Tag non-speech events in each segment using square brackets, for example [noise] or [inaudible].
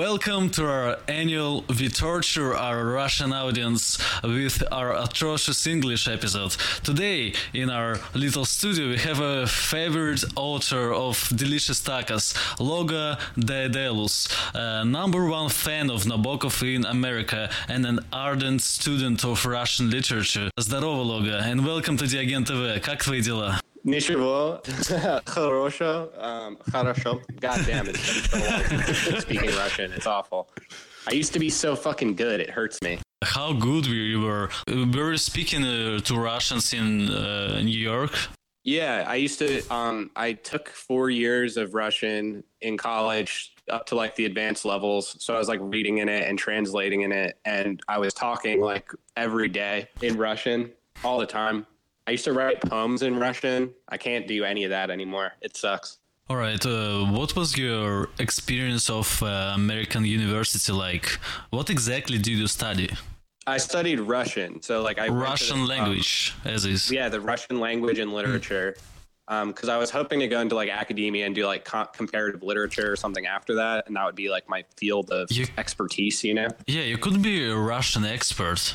Welcome to our annual We Torture Our Russian Audience with our atrocious English episode. Today, in our little studio, we have a favorite author of delicious tacos, Logo Daedalus, a number one fan of Nabokov in America and an ardent student of Russian literature. Здорово, Лога, and welcome to Диаген ТВ. Как твои дела? Ничего. Хорошо. [laughs] Um, хорошо. God damn it. Speaking Russian. It's awful. I used to be so fucking good. It hurts me. How good you were. Were you speaking uh, to Russians in uh, New York? Yeah, I used to. Um, I took four years of Russian in college up to like the advanced levels. So I was like reading in it and translating in it. And I was talking like every day in Russian all the time. I used to write poems in Russian. I can't do any of that anymore. It sucks. All right. Uh, what was your experience of uh, American university like? What exactly did you study? I studied Russian, so like I Russian language, um, as is. Yeah, the Russian language and literature. Because um, I was hoping to go into like academia and do like co- comparative literature or something after that, and that would be like my field of you, expertise. You know? Yeah, you could be a Russian expert.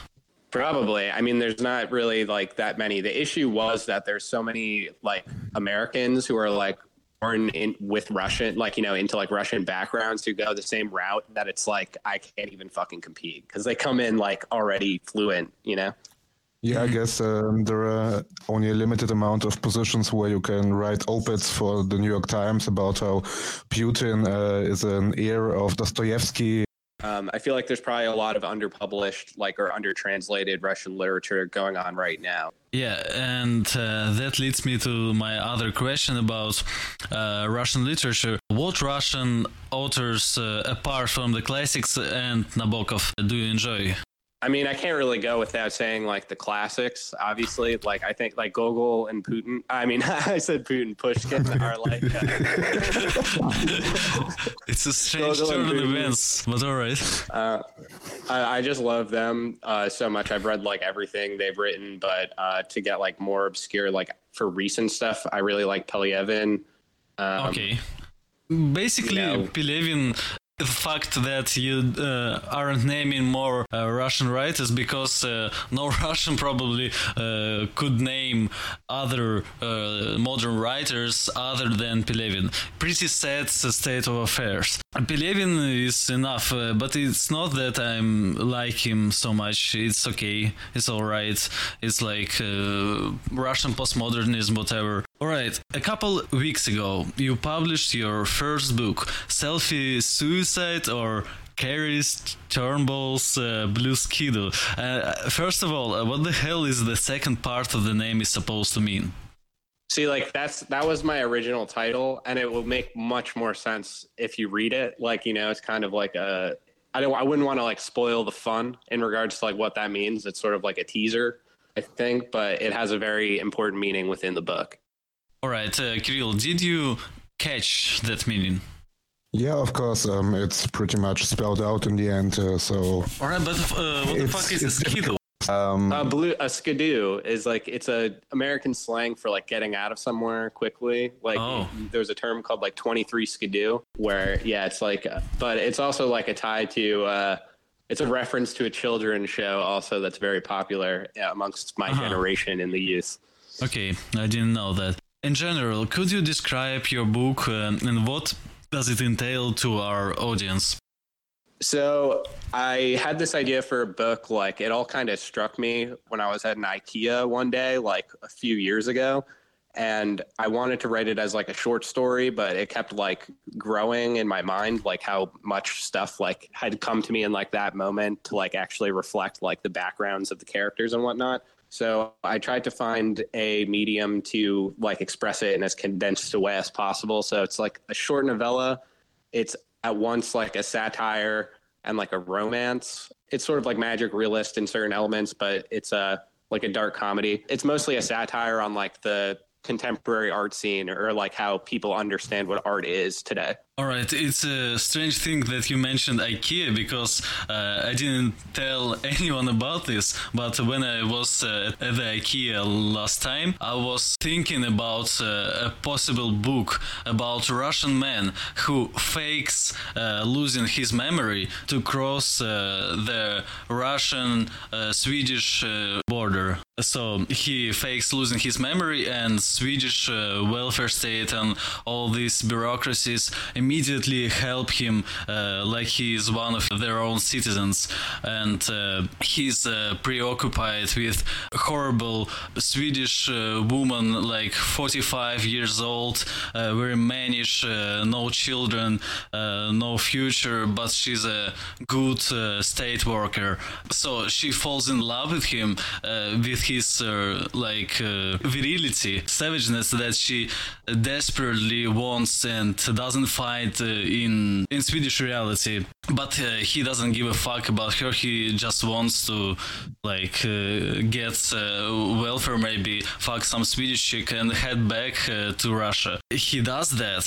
Probably. I mean, there's not really like that many. The issue was that there's so many like Americans who are like born in with Russian, like you know, into like Russian backgrounds who go the same route that it's like I can't even fucking compete because they come in like already fluent, you know. Yeah, I guess um, there are only a limited amount of positions where you can write op-eds for the New York Times about how Putin uh, is an heir of Dostoevsky um, I feel like there's probably a lot of underpublished, like or undertranslated Russian literature going on right now. Yeah, and uh, that leads me to my other question about uh, Russian literature. What Russian authors, uh, apart from the classics and Nabokov, do you enjoy? I mean, I can't really go without saying like the classics. Obviously, like I think like Gogol and Putin. I mean, [laughs] I said Putin, Pushkin are like. Uh, [laughs] [laughs] it's a strange Gogol turn of events, but all right. Uh, I, I, just love them uh, so much. I've read like everything they've written, but uh, to get like more obscure, like for recent stuff, I really like Pelevin. Um, okay. Basically, you know, Pelevin the fact that you uh, aren't naming more uh, Russian writers because uh, no [laughs] Russian probably uh, could name other uh, modern writers other than Pelevin. Pretty sad state of affairs. Pelevin is enough, uh, but it's not that I'm like him so much. It's okay. It's alright. It's like Russian postmodernism, whatever. Alright, a couple weeks ago, you published your first book, Selfie Suicide or Carrie's Turnbull's uh, Blue Skidoo. Uh, first of all, uh, what the hell is the second part of the name is supposed to mean? See, like that's that was my original title, and it will make much more sense if you read it. Like, you know, it's kind of like a I don't I wouldn't want to like spoil the fun in regards to like what that means. It's sort of like a teaser, I think, but it has a very important meaning within the book. All right, uh, Kirill, did you catch that meaning? Yeah, of course. Um, it's pretty much spelled out in the end. Uh, so. All right, but uh, what the fuck is a skidoo? Um, a blue a skidoo is like it's a American slang for like getting out of somewhere quickly. Like oh. there's a term called like 23 skidoo, where yeah, it's like, but it's also like a tie to. Uh, it's a reference to a children's show also that's very popular amongst my uh-huh. generation in the youth. Okay, I didn't know that in general, could you describe your book uh, and what does it entail to our audience? So I had this idea for a book. Like it all kind of struck me when I was at an IKEA one day, like a few years ago, and I wanted to write it as like a short story, but it kept like growing in my mind, like how much stuff like had come to me in like that moment to like actually reflect like the backgrounds of the characters and whatnot. So I tried to find a medium to like express it in as condensed a way as possible. So it's like a short novella. It's at once like a satire and like a romance. It's sort of like magic realist in certain elements, but it's a like a dark comedy. It's mostly a satire on like the contemporary art scene or like how people understand what art is today. All right, it's a strange thing that you mentioned IKEA because uh, I didn't tell [laughs] anyone about this. But when I was uh, at the IKEA last time, I was thinking about uh, a possible book about Russian man who fakes uh, losing his memory to cross uh, the Russian uh, border. So he fakes losing his memory, and Swedish welfare state and all these bureaucracies immediately help him uh, like he is one of their own citizens. And uh, he's uh, preoccupied with horrible swedish uh, woman like 45 years old uh, very mannish uh, no children no future but she's a good state worker. So she falls in love with him with his like virility savageness that she desperately wants and doesn't find uh, in in Swedish reality. But uh, he doesn't give a fuck about her. He just wants to like uh, get welfare, maybe fuck some Swedish chick and head back to Russia. He does that,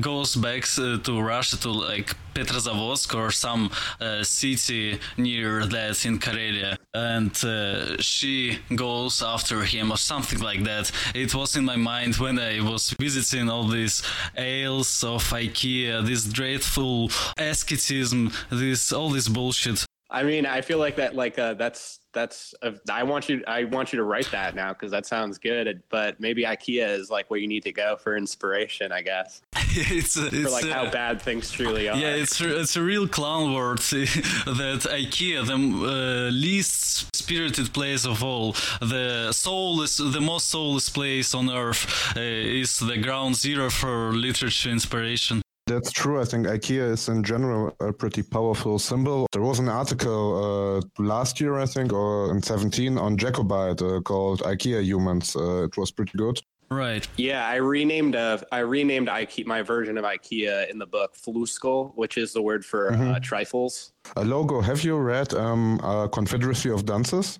goes back to Russia to like Petrozavodsk or some uh, city near that in Karelia, and uh, she goes after him or something like that. It was in my mind when I was visiting all these ales of IKEA, this dreadful asceticism, this all this bullshit. I mean, I feel like that, like uh, that's that's. Uh, I want you, I want you to write that now because that sounds good. But maybe IKEA is like where you need to go for inspiration, I guess. it's, [laughs] it's for like how bad things truly are. Yeah, it's it's a real clown world [laughs] that IKEA, the uh, least spirited place of all, the soulless, the most soulless place on earth, uh, is the ground zero for literature inspiration. That's true. I think IKEA is in general a pretty powerful symbol. There was an article uh, last year, I think, or in 17 on Jacobite uh, called IKEA Humans. Uh, it was pretty good. Right. Yeah, I renamed uh, I renamed IKEA my version of IKEA in the book Floskel, which is the word for uh, mm-hmm. uh, trifles. A logo. Have you read um, Confederacy of Dunces?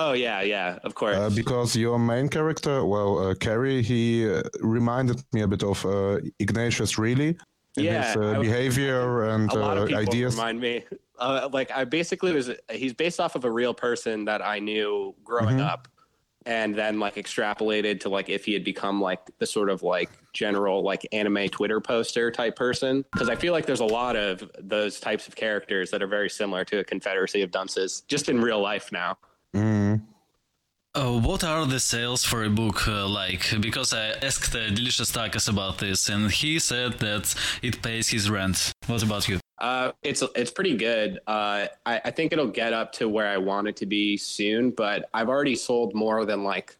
Oh yeah, yeah, of course. Uh, because your main character, well, uh, Carrie, he uh, reminded me a bit of uh, Ignatius Reilly. Yeah, his uh, behavior and a lot of uh, people ideas. Remind me, like I basically was. He's based off of a real person that I knew growing mm-hmm. up, and then like extrapolated to like if he had become like the sort of like general like anime Twitter poster type person. Because I feel like there's a lot of those types of characters that are very similar to a Confederacy of Dunces, just in real life now. Mm. Uh, what are the sales for a book uh, like? Because I asked uh, Delicious Tacos about this, and he said that it pays his rent. What about you? Uh, it's it's pretty good. Uh, I, I think it'll get up to where I want it to be soon, but I've already sold more than like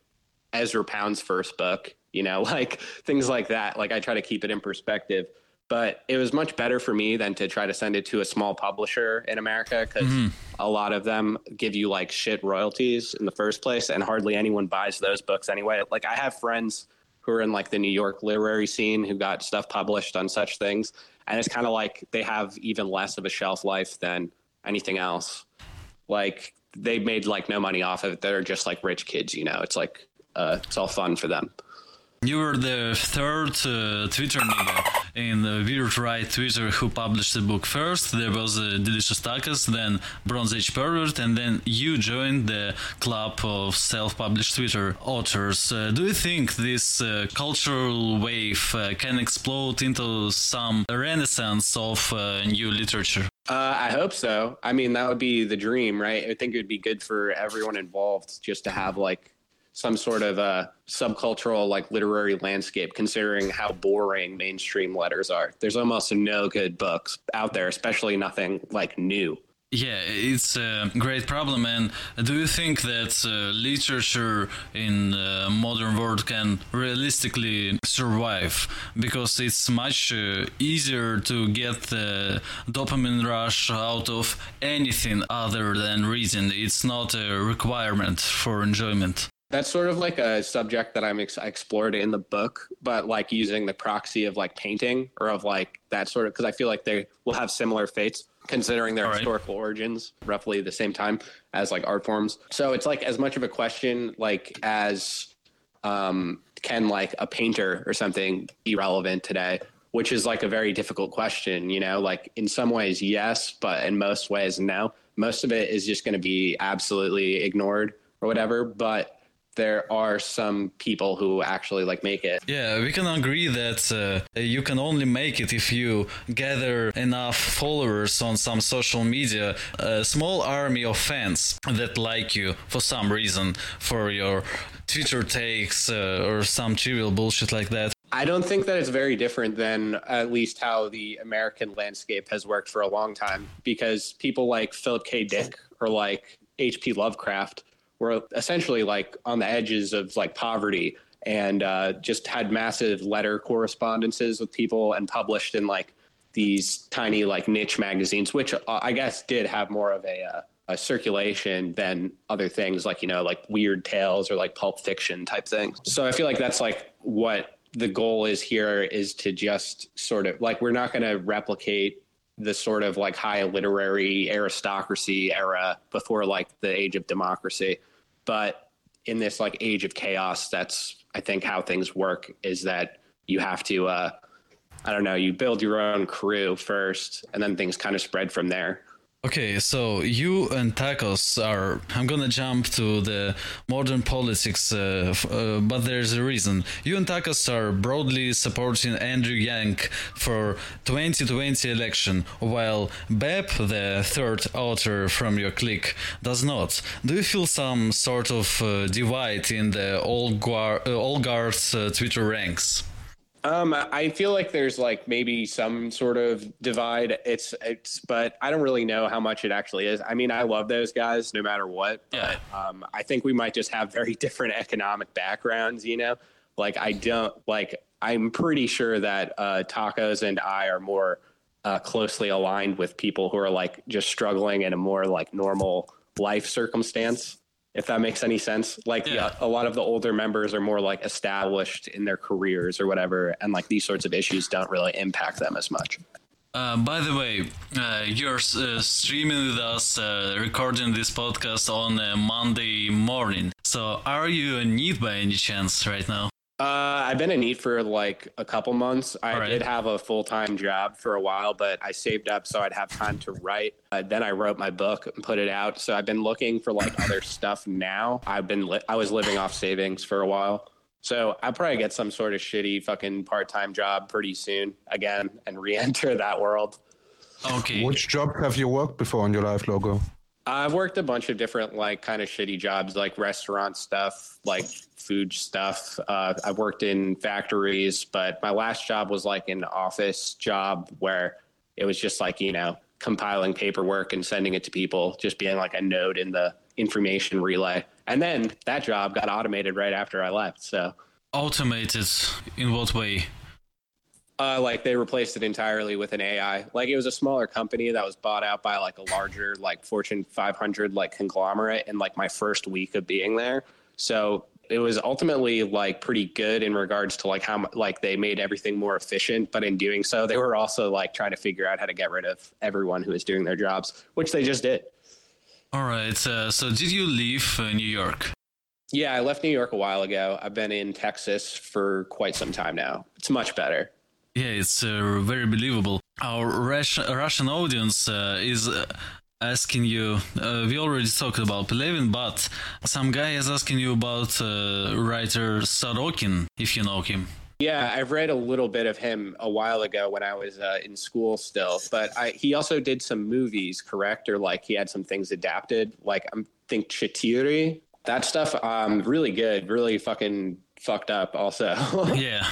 Ezra Pound's first book. You know, [laughs] like things like that. Like I try to keep it in perspective but it was much better for me than to try to send it to a small publisher in America because mm-hmm. a lot of them give you like shit royalties in the first place, and hardly anyone buys those books anyway. Like I have friends who are in like the New York literary scene who got stuff published on such things, and it's kind of like they have even less of a shelf life than anything else. Like they made like no money off of it. They're just like rich kids, you know. It's like uh, it's all fun for them. You were the third uh, Twitter nigga in the Weird Right Twitter who published the book first. There was uh, Delicious Tacos, then Bronze Age Pervert, and then you joined the club of self-published Twitter authors. Uh, do you think this uh, cultural wave can explode into some renaissance of new literature? Uh, I hope so. I mean, that would be the dream, right? I think it would be good for everyone involved just to have like some sort of a subcultural like literary landscape considering how boring mainstream letters are there's almost no good books out there especially nothing like new yeah, it's a great problem. And do you think that uh, literature in the modern world can realistically survive? Because it's much uh, easier to get the dopamine rush out of anything other than reading. It's not a requirement for enjoyment. That's sort of like a subject that I'm ex- explored in the book, but like using the proxy of like painting or of like that sort of because I feel like they will have similar fates considering their historical origins roughly the same time as like art forms. So it's like as much of a question like as um, can like a painter or something be relevant today which is like a very difficult question. You know, like in some ways, yes, but in most ways, no. Most of it is just going to be absolutely ignored or whatever. But there are some people who actually like make it. Yeah, we can agree that uh, you can only make it if you gather enough followers on some social media, a small army of fans that like you for some reason, for your Twitter takes uh, or some trivial bullshit like that. I don't think that it's very different than at least how the American landscape has worked for a long time because people like Philip K. Dick or like H.P. Lovecraft were essentially like on the edges of like poverty and uh, just had massive letter correspondences with people and published in like these tiny like niche magazines, which uh, I guess did have more of a, uh, a circulation than other things like you know like weird tales or like pulp fiction type things. So I feel like that's like what the goal is here is to just sort of like we're not going to replicate the sort of like high literary aristocracy era before like the age of democracy. But in this like age of chaos, that's I think how things work is that you have to uh I don't know, you build your own crew first and then things kind of spread from there. Okay, so you and Tacos are. I'm gonna jump to the modern politics, uh, uh, but there's a reason. You and Tacos are broadly supporting Andrew Yang for 2020 election, while BAP, the third author from your clique, does not. Do you feel some sort of uh, divide in the old guard, uh, old guard's uh, Twitter ranks? Um, I feel like there's like maybe some sort of divide. It's it's, but I don't really know how much it actually is. I mean, I love those guys no matter what. Yeah. But, um, I think we might just have very [laughs] different economic backgrounds. You know, like I don't like. I'm pretty sure that uh, tacos and I are more uh, closely aligned with people who are like just struggling in a more like normal life circumstance if that makes any sense. Like Yeah. a lot of the older members are more like established in their careers or whatever, and like these sorts of issues don't really impact them as much. Uh, by the way, uh, you're uh, streaming with us, uh, recording this podcast on a Monday morning. So, are you a NEET by any chance right now? Uh, I've been in NEET for like a couple months. I All right. did have a full time job for a while, but I saved up so I'd have time to write. Uh, then I wrote my book and put it out. So I've been looking for like other stuff now. I've been li- I was living off savings for a while. So I'll probably get some sort of shitty fucking part time job pretty soon again and [laughs] re enter that world. Okay. Which job have you worked before on your life, logo? I've worked a bunch of different like kind of shitty jobs, like restaurant stuff, like food stuff. Uh, I've worked in factories, but my last job was like an office job where it was just like you know compiling paperwork and sending it to people, just being like a node in the information relay. And then that job got automated right after I left. So Automated in what way? Uh, like they replaced it entirely with an AI. Like it was a smaller company that was bought out by like a larger, like Fortune 500 like conglomerate in like my first week of being there. So it was ultimately like pretty good in regards to like how like they made everything more efficient. But in doing so, they were also like trying to figure out how to get rid of everyone who was doing their jobs, which they just did. All right. Uh, so, did you leave uh, New York? Yeah, I left New York a while ago. I've been in Texas for quite some time now. It's much better. Yeah, it's uh, very believable. Our Russian, Russian audience uh, is uh, asking you. Uh, we already talked about Pelevin, but some guy is asking you about uh, writer Sorokin, if you know him. Yeah, I've read a little bit of him a while ago when I was uh, in school still, but I, he also did some movies, correct? Or like he had some things adapted, like I think Chitiri. That stuff, um, really good, really fucking fucked up. Also, [laughs] Yeah.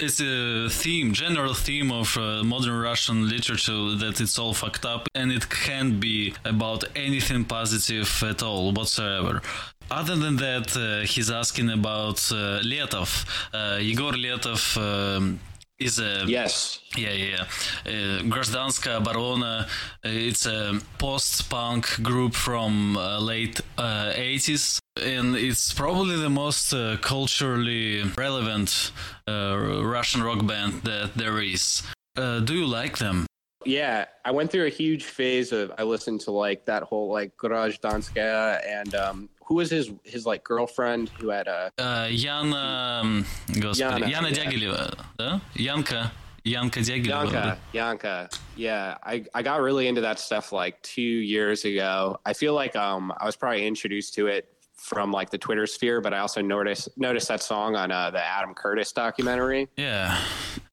It's a theme, general theme of uh, modern Russian literature that it's all fucked up and it can't be about anything positive at all whatsoever. Other than that, uh, he's asking about uh, Letov. Uh, Igor Letov um, is a yes. Yeah yeah. Uh, Barona uh, it's a post-punk group from uh, late uh, 80s and it's probably the most uh, culturally relevant uh, Russian rock band that there is. Do you like them? Yeah I went through a huge phase of I listened to like that whole like Grazdanska and um, who was his his like girlfriend who had a uh, Jana, um, Jana, Jana yeah. Janka. Yanka Dyagileva. Yanka, Yanka. Yeah, I, I got really into that stuff like two years ago. I feel like um I was probably introduced to it from like the Twitter sphere, but I also noticed noticed that song on uh, the Adam Curtis documentary. Yeah,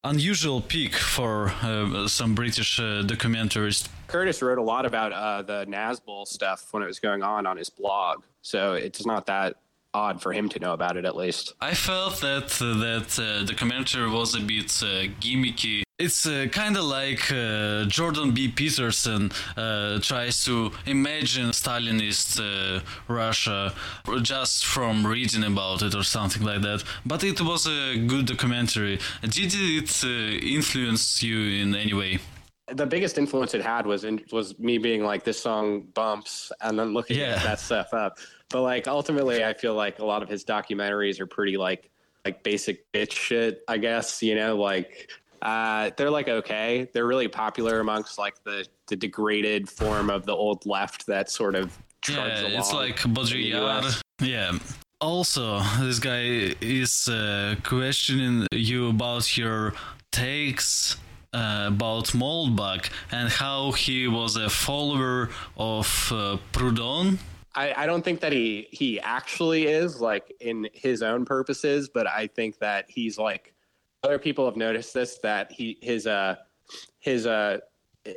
unusual peak for uh, some British uh, documentaries. Curtis wrote a lot about uh, the Nazbol stuff when it was going on on his blog, so it's not that odd for him to know about it at least. I felt that uh, that uh, documentary was a bit uh, gimmicky. It's uh, kind of like uh, Jordan B. Peterson uh, tries to imagine Stalinist Russia just from reading about it or something like that. But it was a good documentary. Did it influence you in any way? the biggest influence it had was in, was me being like this song bumps and then looking yeah. that stuff up but like ultimately, I feel like a lot of his documentaries are pretty like like basic bitch shit. I guess you know like uh, they're like okay. They're really popular amongst like the the degraded form of the old left that sort of yeah, it's like Baudrillard. Yeah. Also, this guy is uh, questioning you about your takes uh, about Moldbug and how he was a follower of uh, Proudhon I, I don't think that he he actually is like in his own purposes, but I think that he's like other people have noticed this that he his uh his uh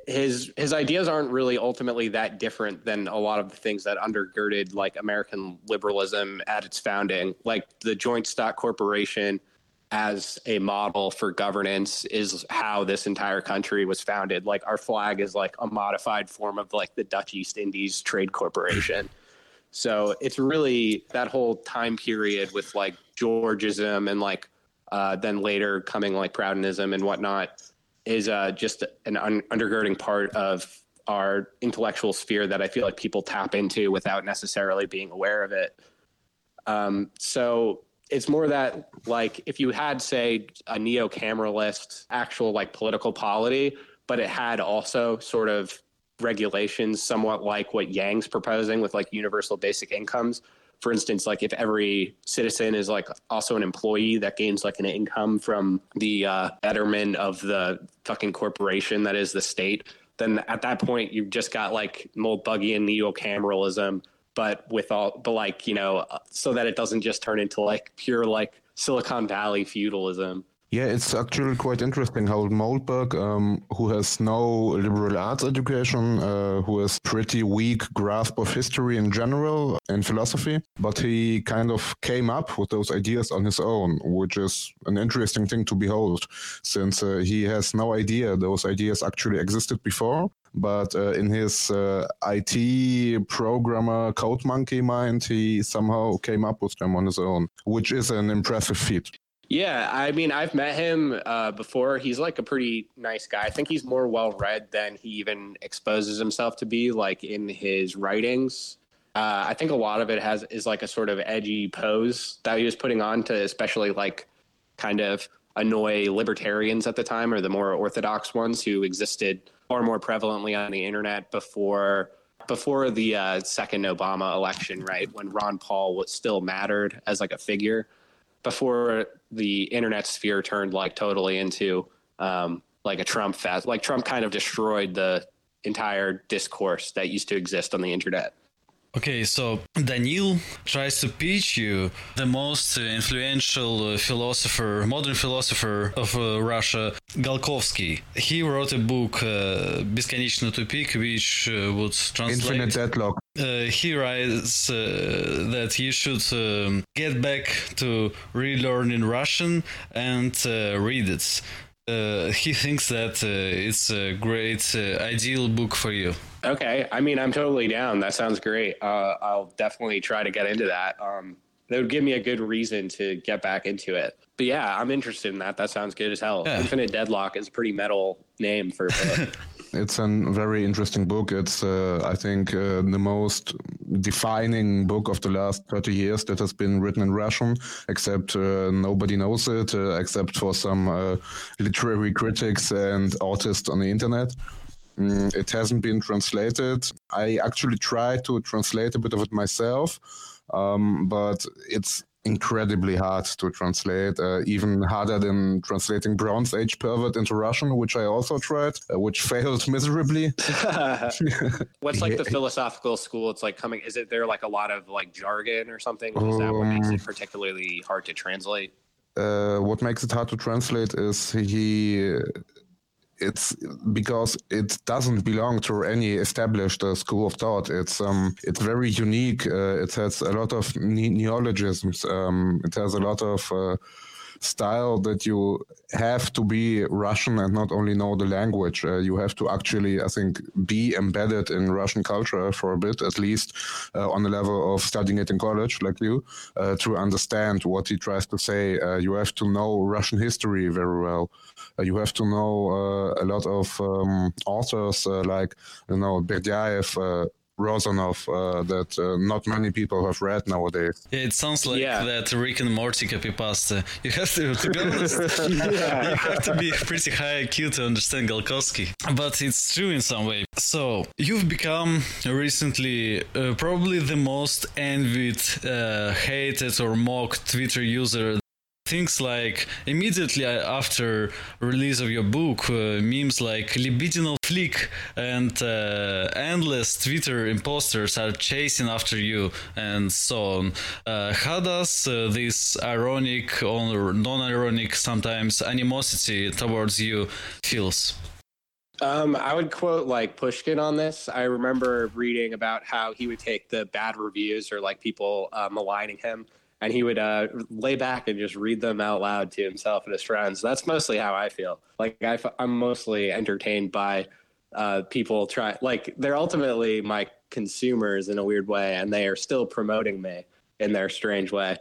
his his ideas aren't really ultimately that different than a lot of the things that undergirded like American liberalism at its founding, like the joint stock corporation as a model for governance is how this entire country was founded. Like our flag is like a modified form of like the Dutch East Indies Trade Corporation. So it's really that whole time period with like Georgism and like uh, then later coming like Proudhonism and whatnot is uh, just an un- undergirding part of our intellectual sphere that I feel like people tap into without necessarily being aware of it. Um, so it's more that like if you had say a neo-cameralist actual like political polity, but it had also sort of regulations somewhat like what Yang's proposing with like universal basic incomes. For instance, like if every citizen is like also an employee that gains like an income from the uh, betterment of the fucking corporation that is the state, then at that point you've just got like Moldbugian neo-cameralism, but with all, but like you know, so that it doesn't just turn into like pure like Silicon Valley feudalism. Yeah, it's actually quite interesting how Moldbug, um, who has no liberal arts education, uh, who has pretty weak grasp of history in general and philosophy, but he kind of came up with those ideas on his own, which is an interesting thing to behold, since uh, he has no idea those ideas actually existed before. But uh, in his uh, IT programmer code monkey mind, he somehow came up with them on his own, which is an impressive feat. Yeah, I mean, I've met him uh, before. He's like a pretty nice guy. I think he's more well read than he even exposes himself to be, like in his writings. Uh, I think a lot of it has is like a sort of edgy pose that he was putting on to, especially like kind of annoy libertarians at the time, or the more orthodox ones who existed far more prevalently on the internet before before the uh, second Obama election, right when Ron Paul was still mattered as like a figure before the internet sphere turned like totally into um, like a Trump fest. Like Trump kind of destroyed the entire discourse that used to exist on the internet. Okay, so Daniil tries to pitch you the most influential uh, philosopher, modern philosopher of uh, Russia, Galkovsky. He wrote a book, uh, Бесконечный тупик, which uh, would translate. Infinite deadlock. Uh, he writes uh, that you should um, get back to relearning Russian and uh, read it. Uh, [laughs] he thinks that uh, it's a great, uh, ideal book for you. Okay, I mean, I'm totally down. That sounds great. I'll definitely try to get into that. Um, that would give me a good reason to get back into it. But yeah, I'm interested in that. That sounds good as hell. Yeah. Infinite Deadlock is a pretty metal name for a book. [laughs] it's a very interesting book. It's, uh, I think, uh, the most defining book of the last 30 years that has been written in Russian, except uh, nobody knows it, uh, except for some uh, literary critics and artists on the internet. Mm, it hasn't been translated. I actually tried to translate a bit of it myself, um, but it's incredibly hard to translate, uh, even harder than translating Bronze Age pervert into Russian, which I also tried, uh, which [laughs] failed miserably. [laughs] What's like the [laughs] philosophical school? It's like coming. Is it there like a lot of like jargon or something? Is that what makes it um, particularly hard to translate? Uh, what makes it hard to translate is he it's because it doesn't belong to any established uh, school of thought. It's um, it's very unique. Uh, it has a lot of ne- neologisms. Um, it has a lot of uh, style that you have to be Russian and not only know the language. Uh, you have to actually, I think, be embedded in Russian culture for a bit, at least uh, on the level of studying it in college, like you, uh, to understand what he tries to say. You have to know Russian history very well. Uh, you have to know uh, a lot of um, authors like, you know, Berdyaev, Rozanov uh, that uh, not many people have read nowadays. Yeah, it sounds like yeah. that Rick and Morty copy pasta. [laughs] You have to, to be honest, [laughs] yeah. you have to be pretty high IQ to understand Galkovsky, but it's true in some way. So you've become recently uh, probably the most envied, uh, hated, or mocked Twitter user things like immediately after release of your book, uh, memes like libidinal flick and uh, endless Twitter imposters are chasing after you and so on. Uh, how does uh, this ironic or non-ironic sometimes animosity towards you feels? Um, I would quote like Pushkin on this. I remember reading about how he would take the bad reviews or like people uh, maligning him and he would uh, lay back and just read them out loud to himself and his friends. That's mostly how I feel. Like I, am mostly entertained by uh, people try. Like they're ultimately my consumers in a weird way, and they are still promoting me in their strange way.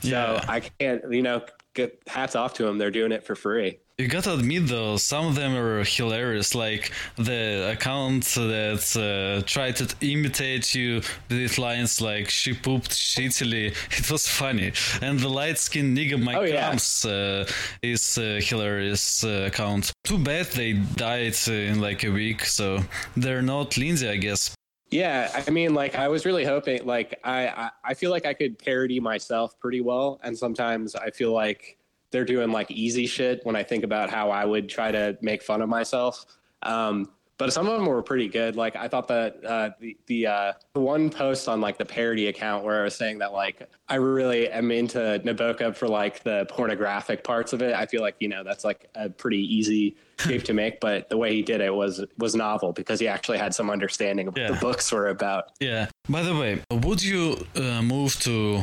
So yeah. I can't, you know, get hats off to them. They're doing it for free. You gotta admit though, some of them are hilarious. Like the account that uh, tried to imitate you with lines like "she pooped shittily." [laughs] It was funny, and the light skinned nigga Mike oh, yeah. uh, is a hilarious uh, account. Too bad they died in like a week, so they're not Lindy, I guess. Yeah, I mean, like I was really hoping, like I, I, I feel like I could parody myself pretty well, and sometimes I feel like they're doing like easy shit when I think about how I would try to make fun of myself. Um, but some of them were pretty good. Like I thought that uh, the the, uh, one post on like the parody account where I was saying that like I really am into Nabokov for like the pornographic parts of it. I feel like you know that's like a pretty easy [laughs] shape to make, but the way he did it was was novel because he actually had some understanding of yeah. what the books were about. Yeah. By the way, would you uh, move to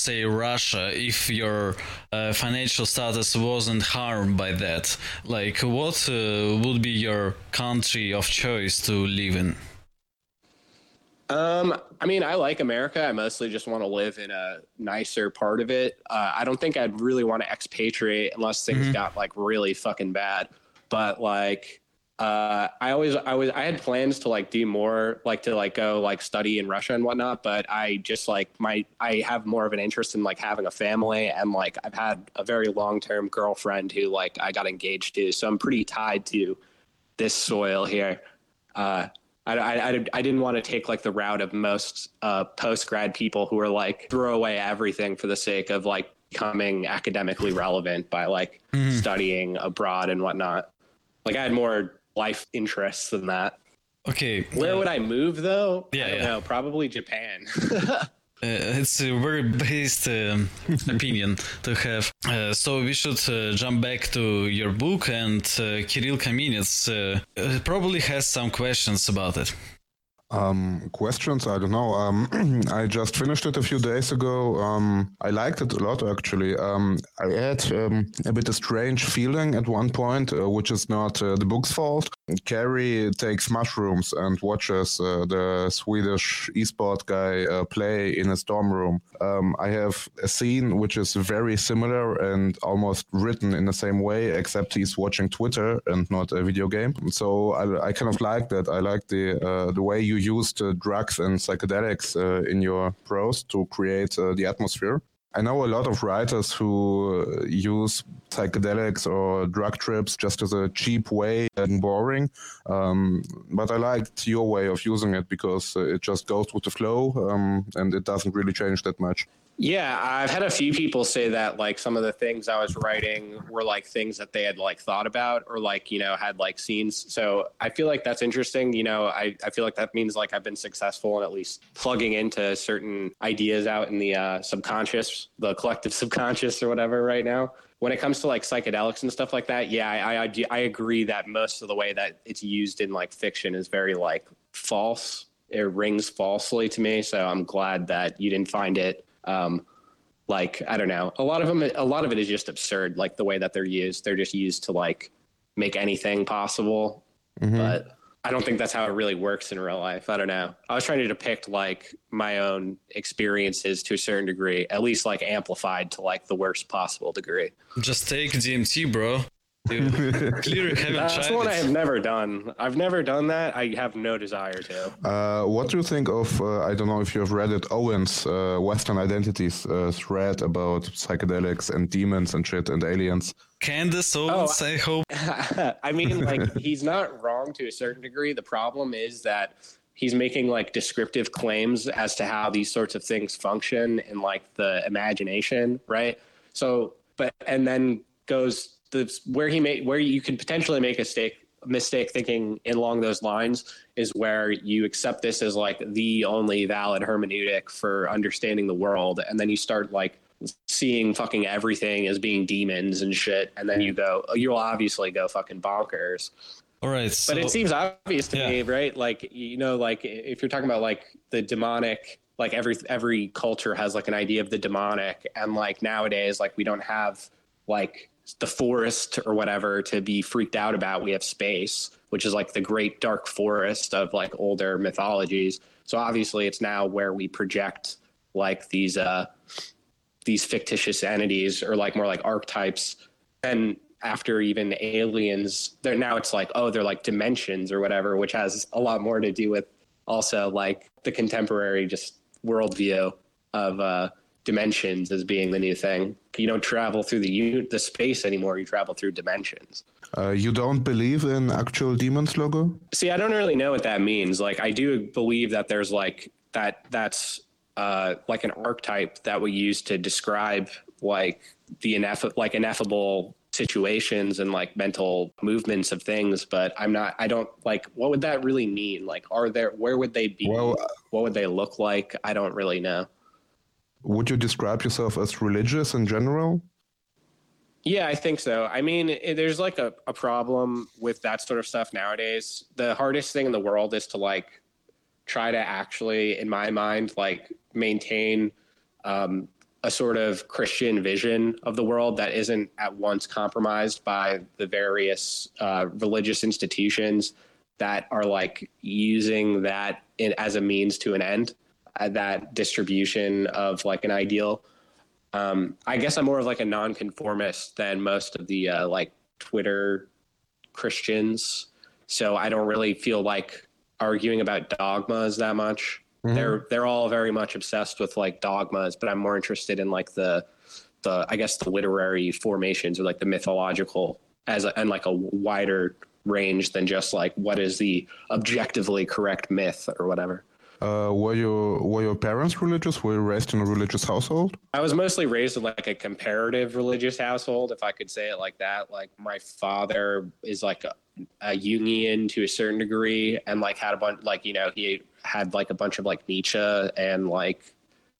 say Russia if your uh, financial status wasn't harmed by that? Like, what uh, would be your country of choice to live in? Um, I mean, I like America. I mostly just want to live in a nicer part of it. Uh, I don't think I'd really want to expatriate unless things mm-hmm. got like really fucking bad. But like, uh, I always I was I had plans to like do more like to like go like study in Russia and whatnot, but I just like my I have more of an interest in like having a family and like I've had a very long term girlfriend who like I got engaged to, so I'm pretty tied to this soil here. Uh, I, I, I, didn't want to take like the route of most uh, post grad people who are like throw away everything for the sake of like becoming academically relevant by like mm-hmm. studying abroad and whatnot. Like I had more life interests than that. Okay. Where uh, would I move though? Yeah, I don't yeah. know. Probably Japan. [laughs] uh, it's a very based um, [laughs] opinion to have. Uh, so we should uh, jump back to your book, and uh, Kirill Kamenets uh, probably has some questions about it. Um, questions? I don't know. Um, [clears throat] I just finished it a few days ago. Um, I liked it a lot, actually. Um, I had um, a bit of strange feeling at one point, uh, which is not uh, the book's fault. Carrie takes mushrooms and watches uh, the Swedish esport guy uh, play in a dorm room. Um, I have a scene which is very similar and almost written in the same way, except he's watching Twitter and not a video game. So I, I kind of like that. I like the uh, the way you used uh, drugs and psychedelics uh, in your prose to create uh, the atmosphere. I know a lot of writers who use psychedelics or drug trips just as a cheap way and boring. Um, but I liked your way of using it because it just goes with the flow um, and it doesn't really change that much. Yeah, I've had a few people say that like some of the things I was writing were like things that they had like thought about or like, you know, had like scenes. So I feel like that's interesting. You know, I, I feel like that means like I've been successful in at least plugging into certain ideas out in the uh, subconscious, the collective [laughs] subconscious or whatever right now. When it comes to like psychedelics and stuff like that, yeah, I, I, I agree that most of the way that it's used in like fiction is very like false. It rings falsely to me. So I'm glad that you didn't find it um, like I don't know, a lot of them, a lot of it is just absurd. Like the way that they're used, they're just used to like make anything possible. Mm-hmm. But I don't think that's how it really works in real life. I don't know. I was trying to depict like my own experiences to a certain degree, at least like amplified to like the worst possible degree. Just take DMT, bro. [laughs] Clearly haven't That's tried what it. I have never done. I've never done that. I have no desire to. Uh, what do you think of? Uh, I don't know if you have read it. Owen's uh, Western Identities uh, thread about psychedelics and demons and shit and aliens. Candace Owens, oh, I [laughs] hope. I mean, [laughs] like he's not wrong to a certain degree. The problem is that he's making like descriptive claims as to how these sorts of things function in like the imagination, right? So, but and then goes the where he made where you can potentially make a mistake mistake thinking along those lines is where you accept this as like the only valid hermeneutic for understanding the world. And then you start like seeing fucking everything as being demons and shit. And then you go you'll obviously go fucking bonkers. All right so, but it seems obvious to yeah. me right? Like you know like if you're talking about like the demonic like every every culture has like an idea of the demonic. And like nowadays like we don't have like the forest or whatever to be freaked out about. We have space, which is like the great dark forest of like older mythologies. So obviously, it's now where we project like these uh these fictitious entities or like more like archetypes. And after even aliens, they're now it's like oh they're like dimensions or whatever, which has a lot more to do with also like the contemporary just worldview of uh dimensions as being the new thing. You don't travel through the the space anymore. You travel through dimensions. Uh, you don't believe in actual demons logo? See, I don't really know what that means. Like, I do believe that there's like that. That's uh, like an archetype that we use to describe like the ineff- like ineffable situations and like mental movements of things but i'm not i don't like what would that really mean like are there where would they be well, what would they look like i don't really know would you describe yourself as religious in general? Yeah, I think so. I mean, there's like a, a problem with that sort of stuff nowadays. The hardest thing in the world is to like try to actually, in my mind, like maintain um, a sort of Christian vision of the world that isn't at once compromised by the various uh, religious institutions that are like using that in, as a means to an end that distribution of like an ideal. Um, I guess I'm more of like a nonconformist than most of the uh, like Twitter Christians. So I don't really feel like arguing about dogmas that much. Mm-hmm. They're they're all very much obsessed with like dogmas, but I'm more interested in like the the I guess the literary formations or like the mythological as a, and like a wider range than just like what is the objectively correct myth or whatever. Uh, were your were your parents religious? Were you raised in a religious household? I was mostly raised in like a comparative religious household, if I could say it like that. Like my father is like a, a Jungian to a certain degree, and like had a bunch, like you know, he had like a bunch of like Nietzsche and like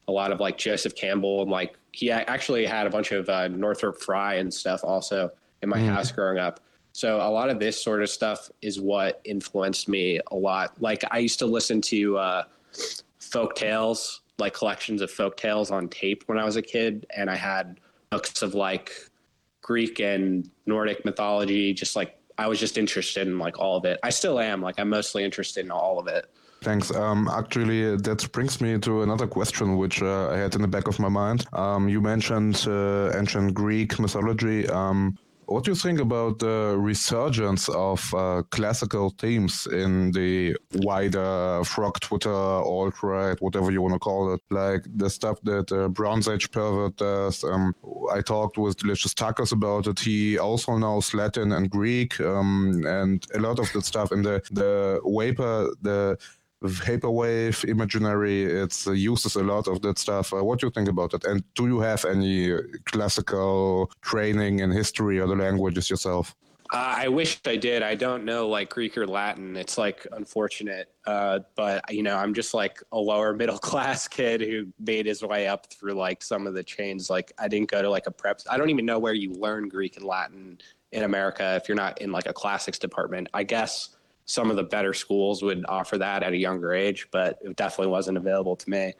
a lot of like Joseph Campbell, and like he actually had a bunch of uh, Northrop Frye and stuff also in my mm. house growing up. So a lot of this sort of stuff is what influenced me a lot. Like I used to listen to uh, folk tales, like collections of folk tales on tape when I was a kid, and I had books of like Greek and Nordic mythology. Just like I was just interested in like all of it. I still am. Like I'm mostly interested in all of it. Thanks. Um, actually, that brings me to another question which uh, I had in the back of my mind. Um, you mentioned uh, ancient Greek mythology. Um, what do you think about the resurgence of uh, classical themes in the wider frog Twitter, alt right, whatever you want to call it? Like the stuff that uh, Bronze Age Pervert does. Um, I talked with Delicious Tacos about it. He also knows Latin and Greek, um, and a lot of the stuff in the the vapor, the vaporwave imaginary. It uh, uses a lot of that stuff. Uh, what do you think about it? And do you have any classical training in history or the languages yourself? Uh, I wish I did. I don't know like Greek or Latin. It's like unfortunate. Uh, but you know, I'm just like a lower [laughs] middle class kid who made his way up through like some of the chains. Like I didn't go to like a prep. I don't even know where you learn Greek and Latin in America if you're not in like a classics department. I guess some of the better schools would offer that at a younger age, but it definitely wasn't available to me.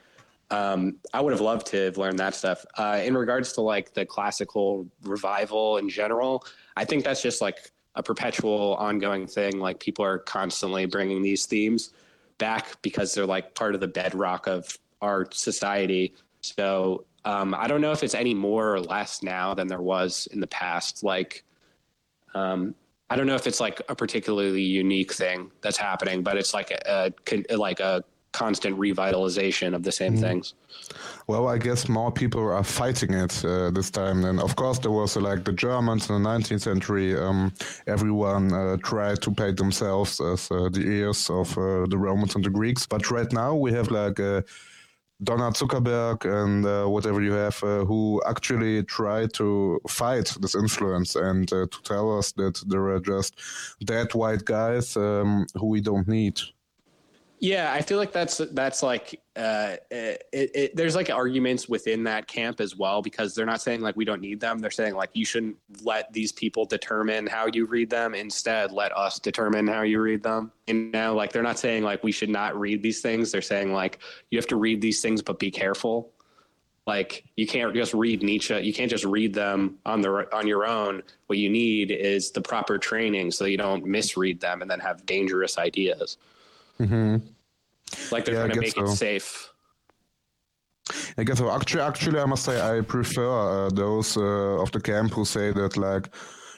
Um, I would have loved to have learned that stuff. Uh, in regards to like the classical revival in general, I think that's just like a perpetual ongoing thing. Like people are constantly bringing these themes back because they're like part of the bedrock of our society. So um, I don't know if it's any more or less now than there was in the past. Like, um, I don't know if it's like a particularly unique thing that's happening, but it's like a, a like a constant revitalization of the same mm. things. Well, I guess more people are fighting it uh, this time. And of course, there was uh, like the Germans in the 19th century. Um, everyone uh, tried to paint themselves as uh, the heirs of uh, the Romans and the Greeks. But right now, we have like uh, Donna Zuckerberg and uh, whatever you have, uh, who actually try to fight this influence and uh, to tell us that there are just dead white guys um, who we don't need. Yeah, I feel like that's that's like uh, it, it, there's like arguments within that camp as well because they're not saying like we don't need them. They're saying like you shouldn't let these people determine how you read them. Instead, let us determine how you read them. And now, like they're not saying like we should not read these things. They're saying like you have to read these things, but be careful. Like you can't just read Nietzsche. You can't just read them on the on your own. What you need is the proper training so you don't misread them and then have dangerous ideas. Mm-hmm. Like they're yeah, trying to make so. it safe. I guess so. Actually, actually, I must say I prefer uh, those uh, of the camp who say that like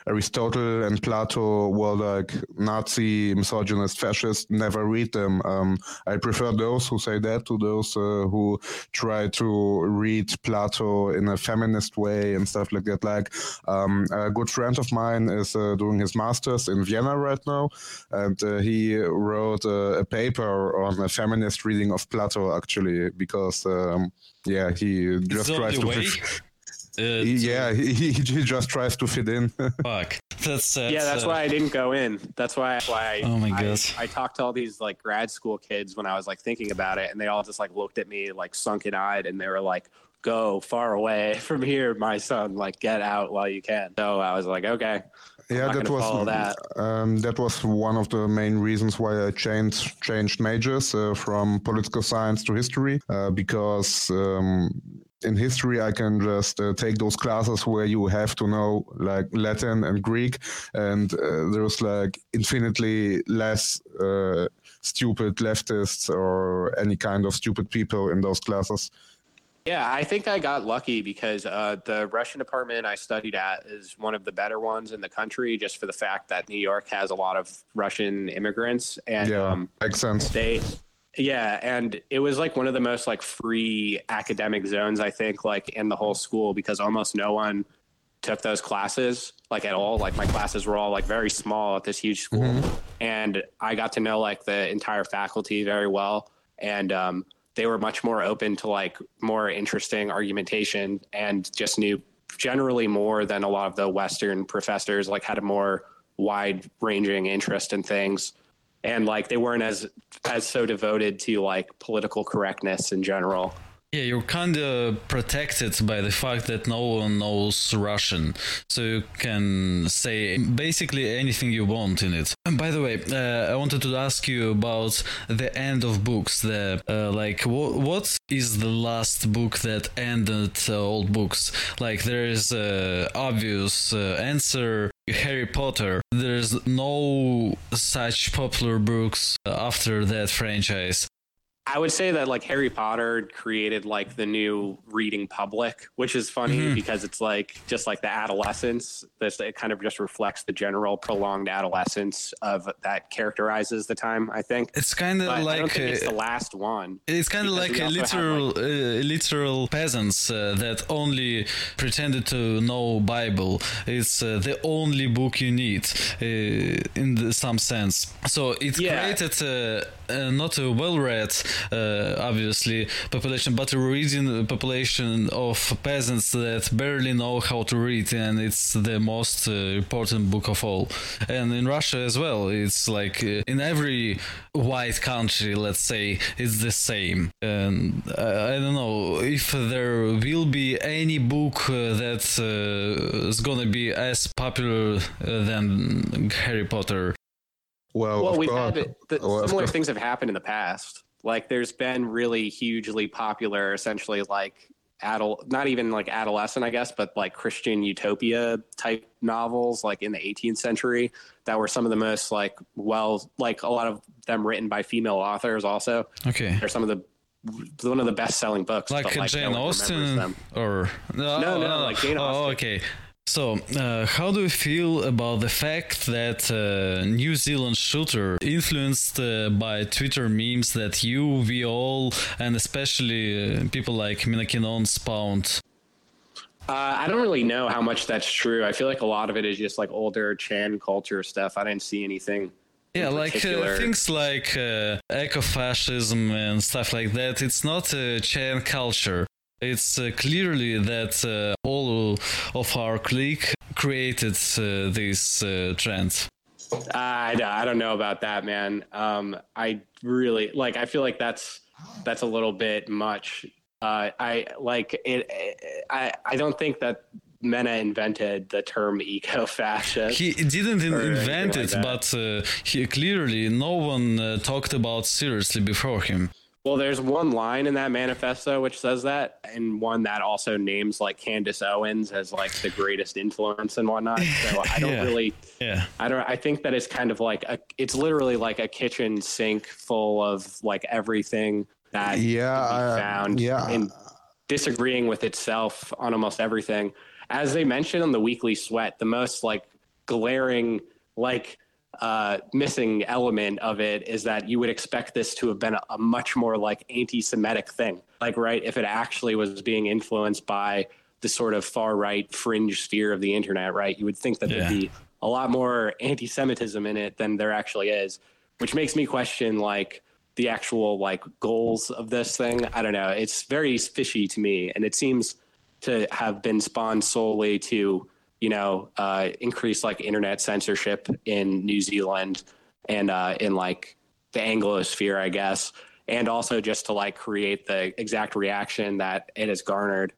Aristotle and Plato were like Nazi, misogynist, fascist. Never read them. Um, I prefer those who say that to those uh, who try to read Plato in a feminist way and stuff like that. Like um, a good friend of mine is uh, doing his masters in Vienna right now, and uh, he wrote a paper on a feminist reading of Plato actually because. Um, yeah, he just tries to. Uh, yeah, [laughs] he, he just tries to fit in. [laughs] Fuck. That's, that's yeah. That's uh, why I didn't go in. That's why. why I, oh my god. I, I, talked to all these like grad school kids when I was like thinking about it, and they all just like looked at me like sunken eyed, and they were like, "Go far away [laughs] from here, my son. Like get out while you can." So I was like, "Okay." yeah, that was that. Um, that was one of the main reasons why I changed changed majors uh, from political science to history uh, because um, in history i can just uh, take those classes where you have to know like latin and greek and uh, there's like infinitely less uh, stupid leftists or any kind of stupid people in those classes. Yeah i think i got lucky because uh, the russian department i studied at is one of the better ones in the country just for the fact that new york has a lot of russian immigrants and yeah, um, makes sense. they yeah, and it was like one of the most like free academic zones I think like in the whole school because almost no one took those classes like at all. Like my classes were all like very small at this huge school, mm-hmm. and I got to know like the entire faculty very well, and um, they were much more open to like more interesting argumentation and just knew generally more than a lot of the Western professors. Like had a more wide ranging interest in things and like they weren't as as so devoted to like political correctness in general. Yeah, you're kind of protected by the fact that no one knows Russian, so you can say basically anything you want in it. And by the way, uh, I wanted to ask you about the end of books. The uh, like, what what is the last book that ended uh, all books? Like, there is a obvious uh, answer. Harry Potter. There's no such popular books after that franchise. I would say that like Harry Potter created like the new reading public, which is funny mm-hmm. because it's like just like the adolescence. This it kind of just reflects the general prolonged adolescence of that characterizes the time. I think it's kind of like it's the last one. It's kind of like a literal like, uh, literal peasants uh, that only pretended to know Bible. It's uh, the only book you need uh, in the, some sense. So it yeah. created uh, uh, not a well-read, uh, obviously, population, but a reading population of peasants that barely know how to read, and it's the most uh, important book of all. And in Russia as well, it's like uh, in every white country, let's say, it's the same. And I don't know if there will be any book uh, that uh, is gonna be as popular than Harry Potter well, well, we've course. had the, well, similar things have happened in the past. Like, there's been really hugely popular, essentially like adult, not even like adolescent, I guess, but like Christian utopia type novels, like in the 18th century, that were some of the most like well, like a lot of them written by female authors. Also, okay, they're some of the one of the best selling books. Like, but, like Jane no Austen, or no, no, no, like Jane oh, Austen. Oh, okay. So, uh, how do you feel about the fact that uh, New Zealand shooter, influenced uh, by Twitter memes that you, we all, and especially uh, people like Minakinon spawned? Uh, I don't really know how much that's true. I feel like a lot of it is just like older Chan culture stuff. I didn't see anything. Yeah, like uh, things like ecofascism and stuff like that. It's not a Chan culture. It's uh, clearly that uh, all of our clique created uh, this uh, trend. I, I don't know about that, man. Um, I really like. I feel like that's that's a little bit much. Uh, I like it. I I don't think that Mena invented the term [laughs] eco-fascist. He didn't invent it, like but uh, he clearly no one uh, talked about seriously before him. Well, there's one line in that manifesto which says that, and one that also names like Candace Owens as like the greatest influence and whatnot. [laughs] So I don't yeah. really, yeah, I don't. I think that it's kind of like a, it's literally like a kitchen sink full of like everything that yeah found yeah and disagreeing with itself on almost everything. As they mentioned on the Weekly Sweat, the most like glaring like uh, missing element of it is that you would expect this to have been a, a, much more like anti-Semitic thing. Like, right, if it actually was being influenced by the sort of far right fringe sphere of the internet, right, you would think that yeah. there'd be a lot more anti-Semitism in it than there actually is, which makes me question like the actual like goals of this thing. I don't know. It's very fishy to me, and it seems to have been spawned solely to you know, uh, increase like internet censorship in New Zealand and uh, in like the Anglosphere, I guess, and also just to like create the exact reaction that it has garnered.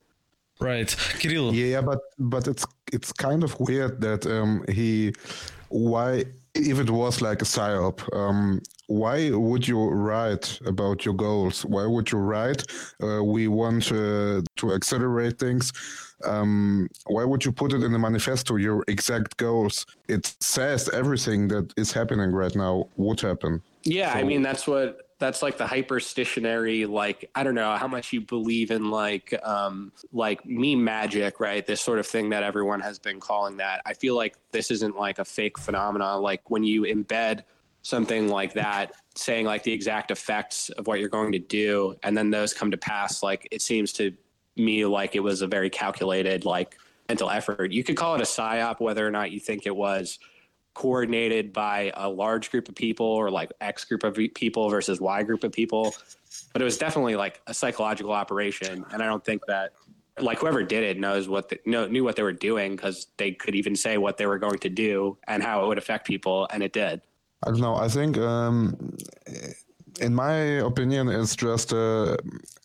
Right, Kirill. Yeah, but but it's it's kind of weird that um, he why if it was like a psyop, um, why would you write about your goals? Why would you write? Uh, we want uh, to accelerate things um, why would you put it in the manifesto your exact goals it says everything that is happening right now would happen yeah so, i mean that's what that's like the hyperstitionary like i don't know how much you believe in like um like meme magic right? This sort of thing that everyone has been calling that. I feel like this isn't like a fake phenomenon. Like when you embed something like that saying like the exact effects of what you're going to do and then those come to pass like it seems to me like it was a very calculated like mental effort. You could call it a psyop, whether or not you think it was coordinated by a large group of people or like X group of people versus Y group of people. But it was definitely like a psychological operation, and I don't think that like whoever did it knows what the, know, knew what they were doing because they could even say what they were going to do and how it would affect people, and it did. I don't know. I think, um, in my opinion, it's just uh,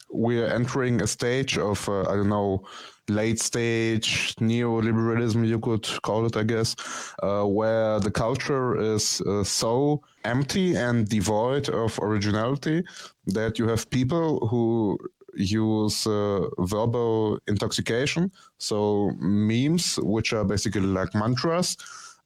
we're entering a stage of uh, I don't know late stage neoliberalism you could call it I guess uh, where the culture is uh, so empty and devoid of originality that you have people who use uh, verbal intoxication so memes which are basically like mantras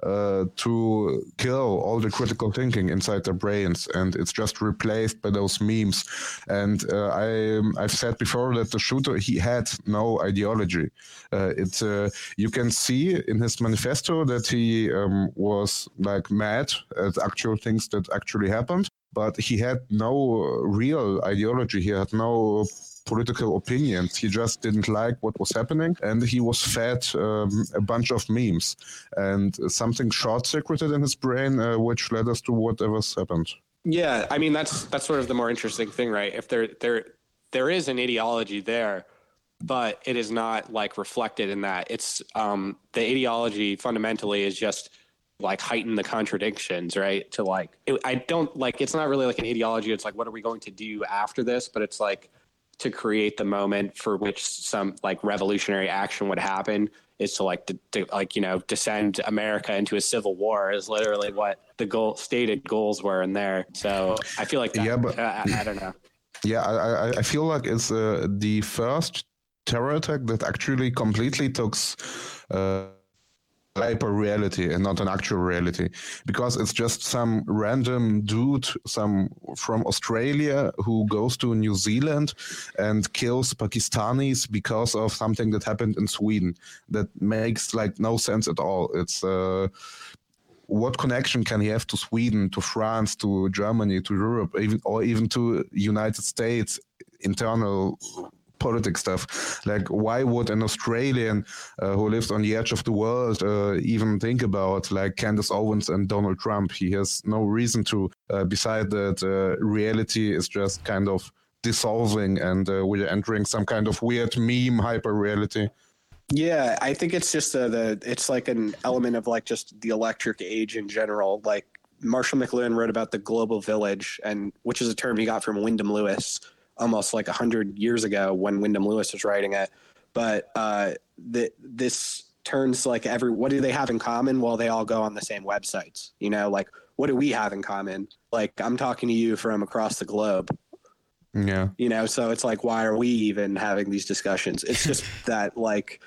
uh, to kill all the critical thinking inside their brains, and it's just replaced by those memes. And uh, I I've said before that the shooter he had no ideology. Uh, it's uh, you can see in his manifesto that he um, was like mad at actual things that actually happened, but he had no real ideology. He had no political opinions. He just didn't like what was happening, and he was fed um, a bunch of memes and something short-circuited in his brain, uh, which led us to whatever's happened. Yeah, I mean that's that's sort of the more interesting thing, right? If there there there is an ideology there, but it is not like reflected in that. It's um, the ideology fundamentally is just like heighten the contradictions, right? To like, it, I don't like. It's not really like an ideology. It's like, what are we going to do after this? But it's like to create the moment for which some like revolutionary action would happen is to like to, to, like you know descend America into a civil war is literally what the goal stated goals were in there. So I feel like that, yeah, but uh, I, I, don't know. Yeah, I I feel like it's uh, the first terror attack that actually completely took. Uh, hyper reality and not an actual reality. Because it's just some random dude some from australia who goes to new zealand and kills pakistanis because of something that happened in sweden. That makes like no sense at all. It's uh, what connection can he have to Sweden, to France, to Germany, to Europe, even or even to United States internal politics stuff. Like, why would an Australian uh, who lives on the edge of the world uh, even think about like Candace Owens and Donald Trump? He has no reason to. Uh, beside that, uh, reality is just kind of dissolving, and uh, we're entering some kind of weird meme hyper reality. Yeah, I think it's just a, the it's like an element of like just the electric age in general. Like Marshall McLuhan wrote about the global village, and which is a term he got from Wyndham Lewis, almost like 100 years ago when Wyndham Lewis was writing it. But uh, the, this turns like every what do they have in common? Well, they all go on the same websites. You know, like what do we have in common? Like I'm talking to you from across the globe. Yeah. You know, so it's like why are we even having these discussions? It's just [laughs] that like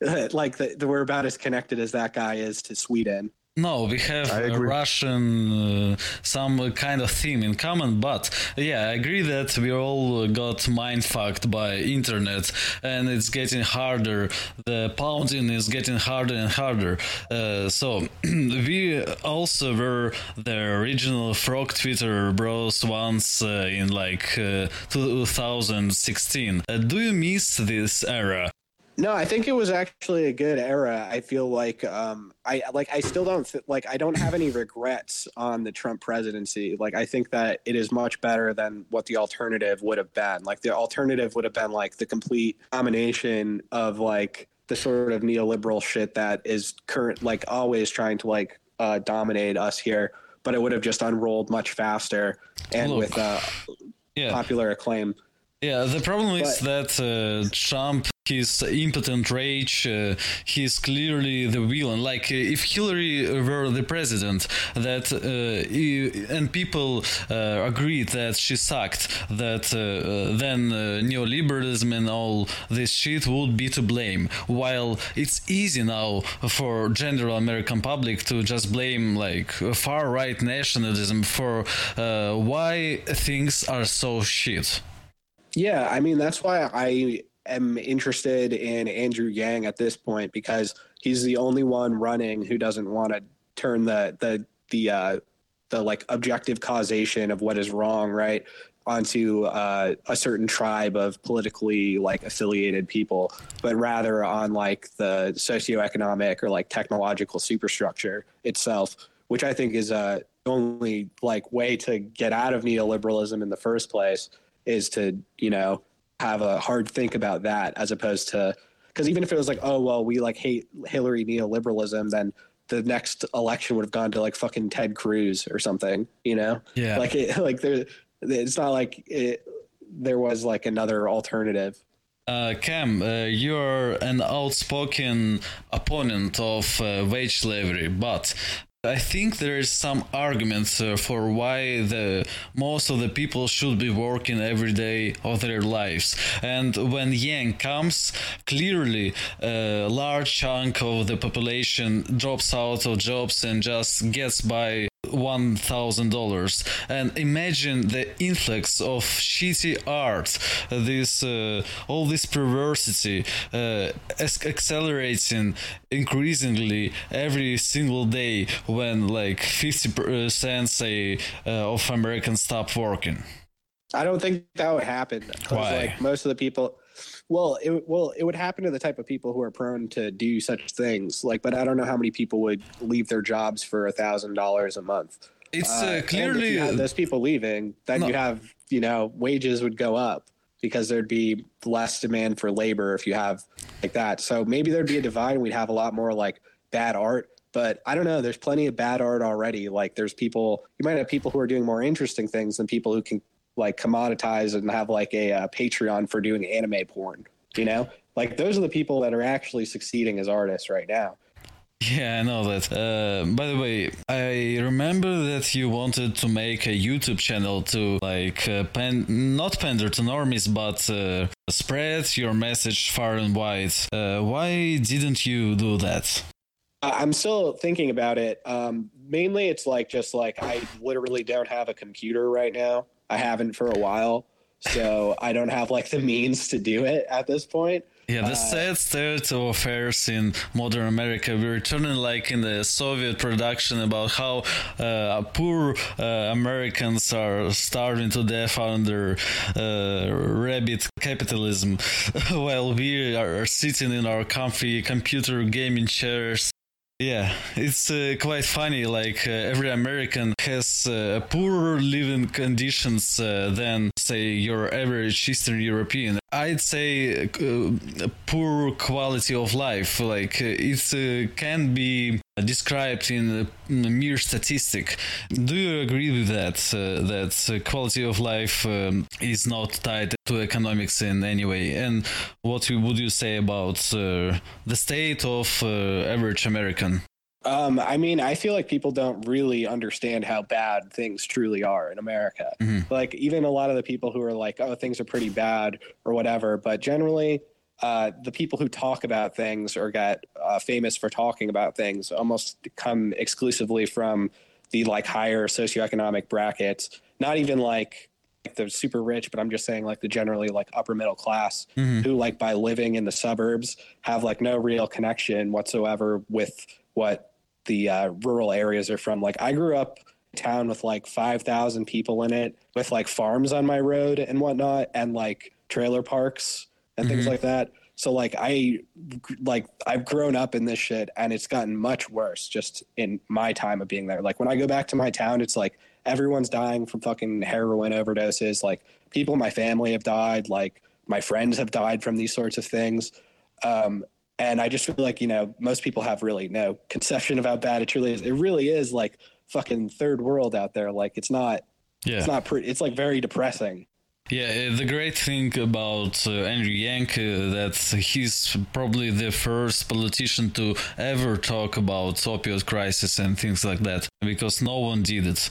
[laughs] like the, the, we're about as connected as that guy is to Sweden no, we have a Russian uh, some kind of theme in common, but yeah, I agree that we all got mind fucked by internet, and it's getting harder. The pounding is getting harder and harder. Uh, so [clears throat] we also were the original frog Twitter bros once uh, in like uh, 2016. Uh, do you miss this era? No, I think it was actually a good era. I feel like um, I like I still don't like I don't have any regrets on the Trump presidency. Like I think that it is much better than what the alternative would have been. Like the alternative would have been like the complete combination of like the sort of neoliberal shit that is current like always trying to like uh, dominate us here, but it would have just unrolled much faster and Look, with uh, yeah. popular acclaim. Yeah, the problem but, is that uh, Trump his impotent rage, uh, he's clearly the villain. Like uh, if Hillary were the president, that uh, and people uh, agreed that she sucked, that uh, then neoliberalism and all this shit would be to blame. While it's easy now for general American public to just blame like far right nationalism for why things are so shit. Yeah, I mean that's why I am interested in Andrew Yang at this point because he's the only one running who doesn't want to turn the the the uh, the like objective causation of what is wrong right onto uh, a certain tribe of politically like affiliated people, but rather on like the socioeconomic or like technological superstructure itself, which I think is a uh, only like way to get out of neoliberalism in the first place is to you know have a hard think about that as opposed to because even if it was like oh well we like hate Hillary neoliberalism then the next election would have gone to like fucking Ted Cruz or something you know? Yeah. Like it [laughs] like there it's not like it there was like another alternative. Uh, Cam, uh, you're an outspoken opponent of uh, wage slavery, but I think there is some arguments uh, for why the most of the people should be working every day of their lives. And when Yang comes, clearly a large chunk of the population drops out of jobs and just gets by one thousand dollars. And imagine the influx of shitty art. This uh, all this perversity uh, accelerating increasingly every single day when like 50% say uh, of americans stop working. I don't think that would happen Why? like most of the people well, it well it would happen to the type of people who are prone to do such things. Like, but I don't know how many people would leave their jobs for a thousand dollars a month. It's uh, clearly those people leaving. Then no. you have you know wages would go up because there'd be less demand for labor if you have like that. So maybe there'd be a divide and we'd have a lot more like bad art. But I don't know. There's plenty of bad art already. Like there's people. You might have people who are doing more interesting things than people who can like commoditize and have like a, a Patreon for doing anime porn. You know, like those are the people that are actually succeeding as artists right now. Yeah, I know that. Uh, by the way, I remember that you wanted to make a YouTube channel to like uh, pen, not pander to normies, but uh, spread your message far and wide. Uh, why didn't you do that? I'm still thinking about it. Um, mainly, it's like just like I literally don't have a computer right now. I haven't for a while, so I don't have like the means to do it at this point. Yeah, the uh, sad state of affairs in modern America. We're turning like in the Soviet production about how uh, poor uh, Americans are starving to death under uh, rabbit capitalism, [laughs] while we are sitting in our comfy computer gaming chairs yeah, it's uh, quite funny. Like uh, every American has uh, poorer living conditions uh, than, say, your average Eastern European. I'd say uh, poor quality of life. Like uh, it can be described in a mere statistic. Do you agree with that? that quality of life um, is not tied to economics in any way? And what would you say about the state of average American? Um, I mean, I feel like people don't really understand how bad things truly are in America. Mm-hmm. Like, even a lot of the people who are like, oh, things are pretty bad or whatever, but generally, uh, the people who talk about things or get uh, famous for talking about things almost come exclusively from the like higher socioeconomic brackets, not even like like the super rich, but I'm just saying like the generally like upper middle class mm-hmm. who like by living in the suburbs have like no real connection whatsoever with what the uh, rural areas are from. Like I grew up town with like 5,000 people in it with like farms on my road and whatnot and like trailer parks and mm-hmm. things like that. So like I like I've grown up in this shit and it's gotten much worse just in my time of being there. Like when I go back to my town it's like everyone's dying from fucking heroin overdoses. Like people in my family have died, like my friends have died from these sorts of things. Um, and I just feel like, you know, most people have really no conception of how bad it truly is. It really is like fucking third world out there. Like it's not, yeah. it's not pretty, it's like very depressing. Yeah, the great thing about uh, Andrew Yang uh, that he's probably the first politician to ever talk about opioid crisis and things like that because no one did it.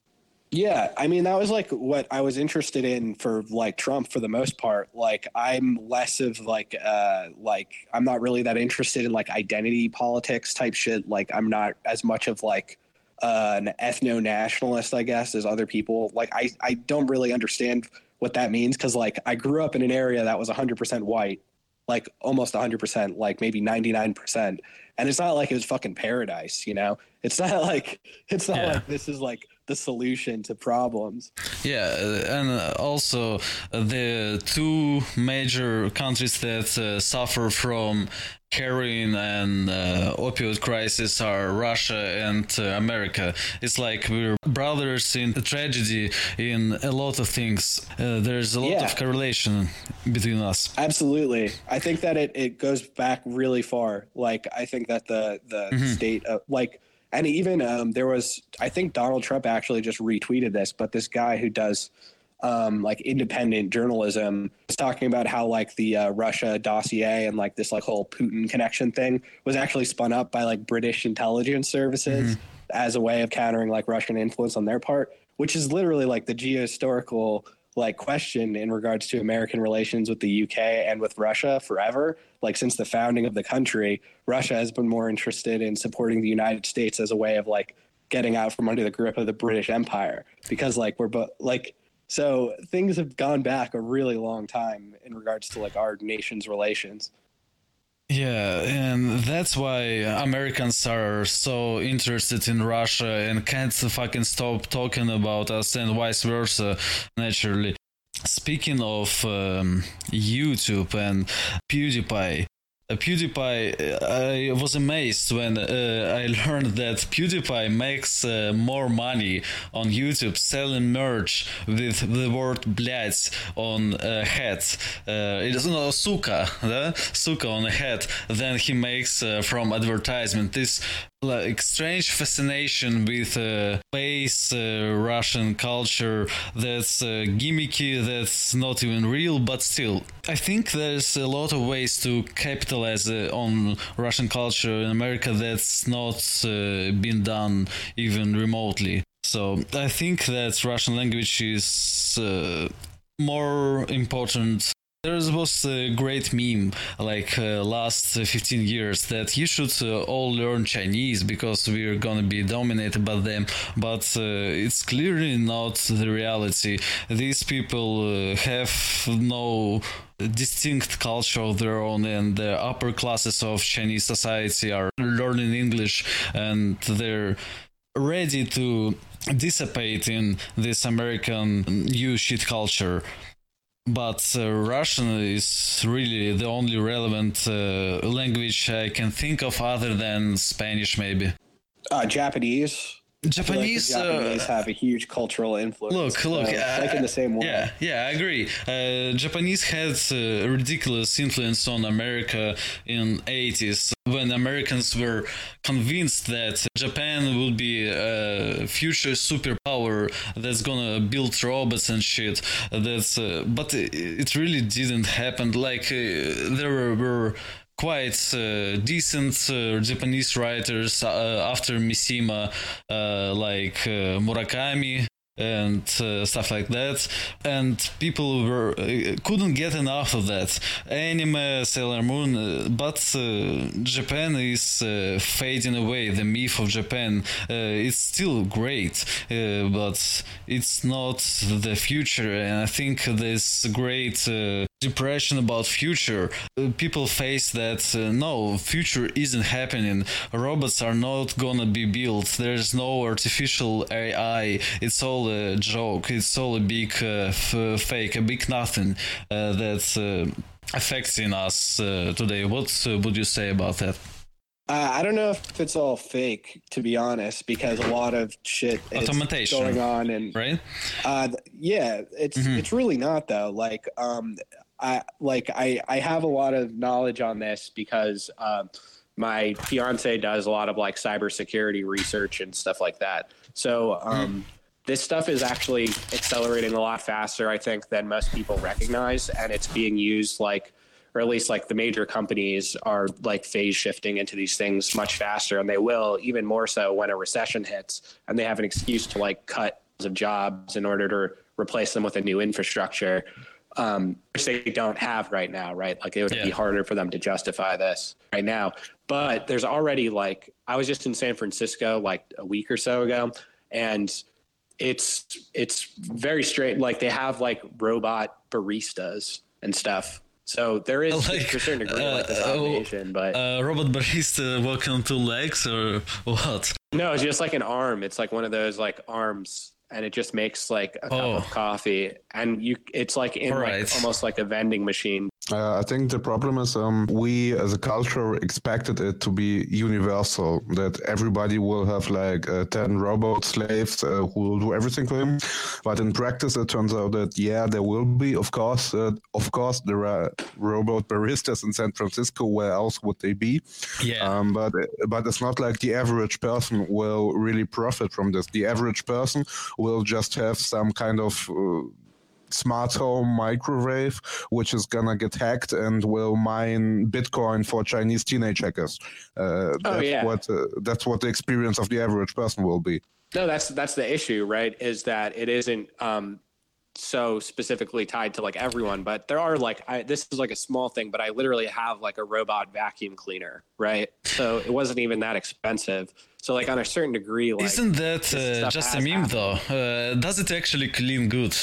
Yeah, I mean that was like what I was interested in for like Trump for the most part. Like I'm less of like uh like I'm not really that interested in like identity politics type shit. Like I'm not as much of like uh, an ethno nationalist, I guess, as other people. Like I I don't really understand what that means because like I grew up in an area that was 100% white, like almost 100%, like maybe 99%, and it's not like it was fucking paradise, you know. It's not [laughs] like it's not yeah. like this is like the solution to problems. Yeah, and also the two major countries that uh, suffer from heroin and uh, opioid crisis are Russia and uh, America. It's like we're brothers in the tragedy in a lot of things. Uh, there's a lot yeah. of correlation between us. Absolutely. I think that it, it goes back really far. Like I think that the the mm-hmm. state of like and even um, there was i think donald trump actually just retweeted this but this guy who does um, like independent journalism was talking about how like the uh, russia dossier and like this like whole putin connection thing was actually spun up by like british intelligence services mm-hmm. as a way of countering like Russian influence on their part, which is literally like the geohistorical like question in regards to American relations with the UK and with Russia forever. Like since the founding of the country, Russia has been more interested in supporting the United States as a way of like getting out from under the grip of the British Empire because like we're both like so things have gone back a really long time in regards to like our nation's relations. Yeah, and that's why Americans are so interested in Russia and can't fucking stop talking about us and vice versa, naturally. Speaking of um, YouTube and PewDiePie, PewDiePie, I was amazed when uh, I learned that PewDiePie makes uh, more money on YouTube selling merch with the word blять on a hat. Uh, it is no suka, да? suka on a hat than he makes uh, from advertisement. This like strange fascination with uh, base uh, Russian culture that's uh, gimmicky, that's not even real, but still, I think there's a lot of ways to capitalize uh, on Russian culture in America that's not uh, been done even remotely. So I think that Russian language is uh, more important there was a great meme like uh, last 15 years that you should uh, all learn Chinese because we're gonna be dominated by them, but uh, it's clearly not the reality. These people uh, have no distinct culture of their own and the upper classes of Chinese society are learning English and they're ready to dissipate in this American new shit culture but uh, Russian is really the only relevant uh, language I can think of other than Spanish, maybe. Uh, Japanese. Japanese, like Japanese uh, have a huge cultural influence. Look, look, uh, like in the same way. Yeah, yeah, I agree. Uh, Japanese had a ridiculous influence on America in 80s when Americans were convinced that Japan would be a future superpower that's gonna build robots and shit. That's uh, but it really didn't happen. Like uh, there were, were quite uh, decent uh, Japanese writers uh, after Mishima, uh, like uh, Murakami and uh, stuff like that. And people were uh, couldn't get enough of that. Anime sailor moon uh, but japan is fading away. The myth of japan is still great but it's not the future. And i think this great depression about future people face that uh, no future isn't happening. Robots are not gonna be built. There's no artificial ai it's all a joke it's all a big uh, f- fake a big nothing uh, that's uh, affecting us uh, today what uh, would you say about that I don't know if it's all fake, to be honest, because a lot of shit is going on, and right, yeah, it's mm-hmm. it's really not though. Like, um, I like I I have a lot of knowledge on this because um, my fiance does a lot of like cybersecurity research and stuff like that. So um, mm. This stuff is actually accelerating a lot faster, I think, than most people recognize, and it's being used like or at least like the major companies are like phase shifting into these things much faster and they will even more so when a recession hits and they have an excuse to like cut of jobs in order to replace them with a new infrastructure um, which they don't have right now, right? Like it would yeah. be harder for them to justify this right now. But there's already like I was just in San Francisco like a week or so ago, and it's it's very straight. Like they have like robot baristas and stuff. So there is like, to a certain degree uh, like this uh, automation, but uh, robot barista walking two legs or what? No, it's just like an arm. It's like one of those like arms and it just makes like a oh. cup of coffee and you it's like in right. like almost like a vending machine uh, I think the problem is um, we as a culture expected it to be universal, that everybody will have like uh, 10 robot slaves uh, who will do everything for him. But in practice, it turns out that, yeah, there will be, of course, uh, of course, there are robot baristas in San Francisco. Where else would they be? Yeah. Um, but, but it's not like the average person will really profit from this. The average person will just have some kind of uh, smart home microwave, which is gonna get hacked and will mine Bitcoin for Chinese teenage hackers. Uh, Oh, that's yeah. what uh, that's what the experience of the average person will be. No, that's that's the issue, right? Is that it isn't um, so specifically tied to like everyone, but there are like I, this is like a small thing, but I literally have like a robot vacuum cleaner, right? So it wasn't even that expensive. So like on a certain degree, like Isn't that uh, just a meme happened. though? Uh, does it actually clean good?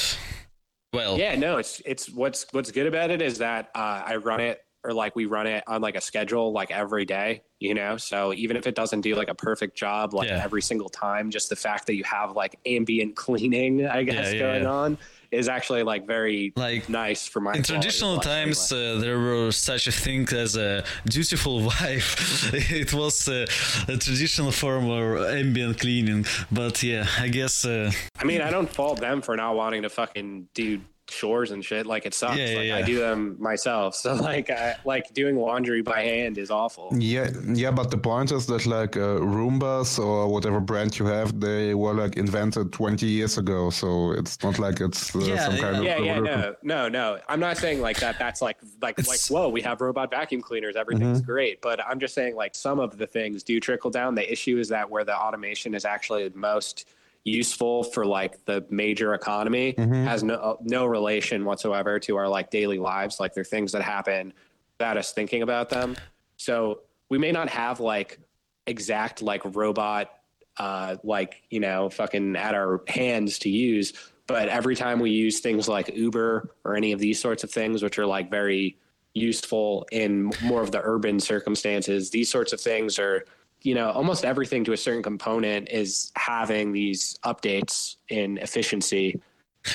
Well, yeah, no, it's it's what's what's good about it is that uh, I run it or like we run it on like a schedule like every day, you know. So even if it doesn't do like a perfect job like Yeah. every single time, just the fact that you have like ambient cleaning, I guess, yeah, going yeah. on is actually like very Like, nice for my in traditional times, uh, there were such a thing as a dutiful [laughs] wife. it was uh, a traditional form of ambient cleaning. But yeah, I guess uh, I mean, I don't fault them for not wanting to fucking do chores and shit. Like it sucks. Yeah, yeah, like yeah. I do them myself. [laughs] So like, I, like doing laundry by hand is awful. Yeah, yeah, but the point is that like uh, Roombas or whatever brand you have, they were like invented 20 years ago. So it's not like it's uh, Yeah, some kind of Yeah, yeah, revolution. no, no, no. I'm not saying like that. That's like like like whoa, we have robot vacuum cleaners. Everything's great. But I'm just saying like some of the things do trickle down. The issue is that where the automation is actually most useful for like the major economy has no no relation whatsoever to our like daily lives. Like they're things that happen without us thinking about them. So we may not have like exact like robot uh like you know fucking at our hands to use but every time we use things like uber or any of these sorts of things which are like very useful in more of the urban circumstances these sorts of things are you know almost everything to a certain component is having these updates in efficiency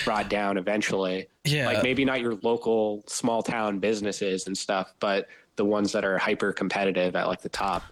brought down eventually Yeah. like maybe not your local small town businesses and stuff but the ones that are hyper competitive at like the top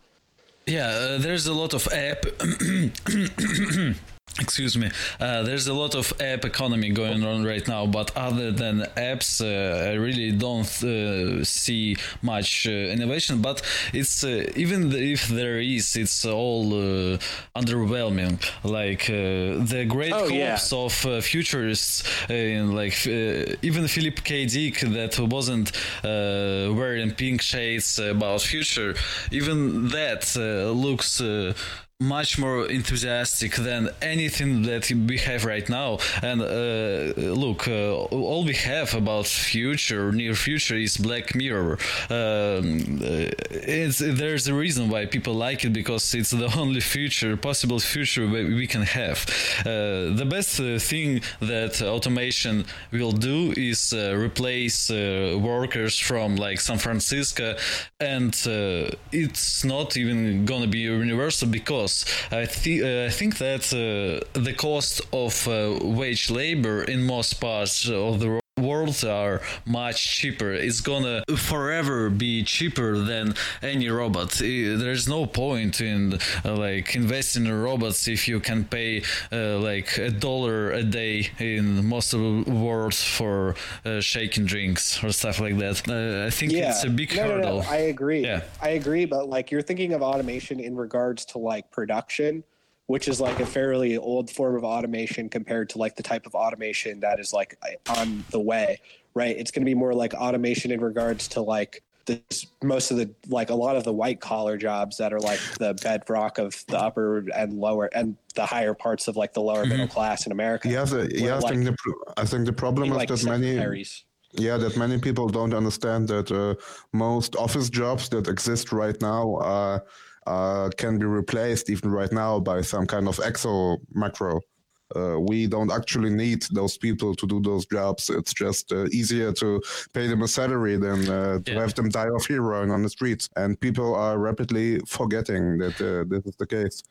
Yeah, uh, there's a lot of app. [clears throat] [coughs] Excuse me. Uh, there's a lot of app economy going on right now, but other than apps, uh, I really don't uh, see much uh, innovation. But it's uh, even if there is, it's all uh, underwhelming. Like uh, the great Oh, yeah. hopes of uh, futurists, in like uh, even Philip K. Dick, that wasn't uh, wearing pink shades about future. Even that uh, looks. Much more enthusiastic than anything that we have right now. And uh, look uh, all we have about future near future is black mirror. Um, uh, there's a reason why people like it because it's the [laughs] only future possible future we can have. Uh, the best uh, thing that automation will do is uh, replace workers from like san francisco. And it's not even gonna be universal because I, thi- uh, I think that uh, the cost of uh, wage labor in most parts of the world world are much cheaper. It's gonna forever be cheaper than any robot. There's no point in uh, like investing in robots if you can pay uh, like a dollar a day in most of the world for uh, shaking drinks or stuff like that. Uh, i think it's a big no, no, hurdle. No, I agree. Yeah. I agree, but like you're thinking of automation in regards to like production, which is like a fairly old form of automation compared to like the type of automation that is like on the way, right? It's going to be more like automation in regards to like this most of the like a lot of the white collar jobs that are like the bedrock of the upper and lower and the higher parts of like the lower middle class in America. Yeah, the, yeah. I think the I think the problem is like that many yeah that many people don't understand that uh, most office jobs that exist right now are uh, can be replaced even right now by some kind of Excel macro. Uh, we don't actually need those people to do those jobs. It's just uh, easier to pay them a salary than uh, to Yeah. have them die of heroin on the streets. And people are rapidly forgetting that uh, this is the case.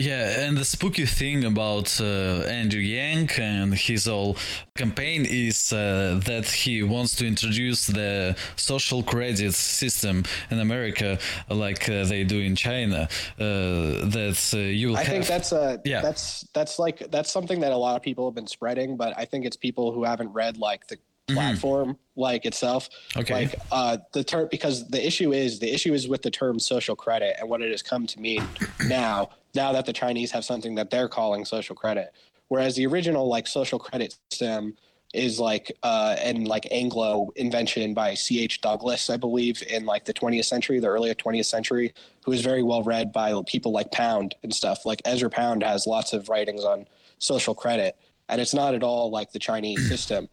Yeah, and the spooky thing about uh, Andrew Yang and his whole campaign is uh, that he wants to introduce the social credit system in America, like uh, they do in China. Uh, that uh, you'll I have. think that's a Yeah. that's that's like that's something that a lot of people have been spreading, but I think it's people who haven't read like the platform like itself. Mm-hmm. Okay. Like uh the term because the issue is the issue is with the term social credit and what it has come to mean [clears throat] now, now that the Chinese have something that they're calling social credit. Whereas the original like social credit system is like uh, and like Anglo invention by C.H. Douglas, I believe, in like the 20th century, the early 20th century, who is very well read by people like Pound and stuff. Like Ezra Pound has lots of writings on social credit, and it's not at all like the Chinese [clears throat] system.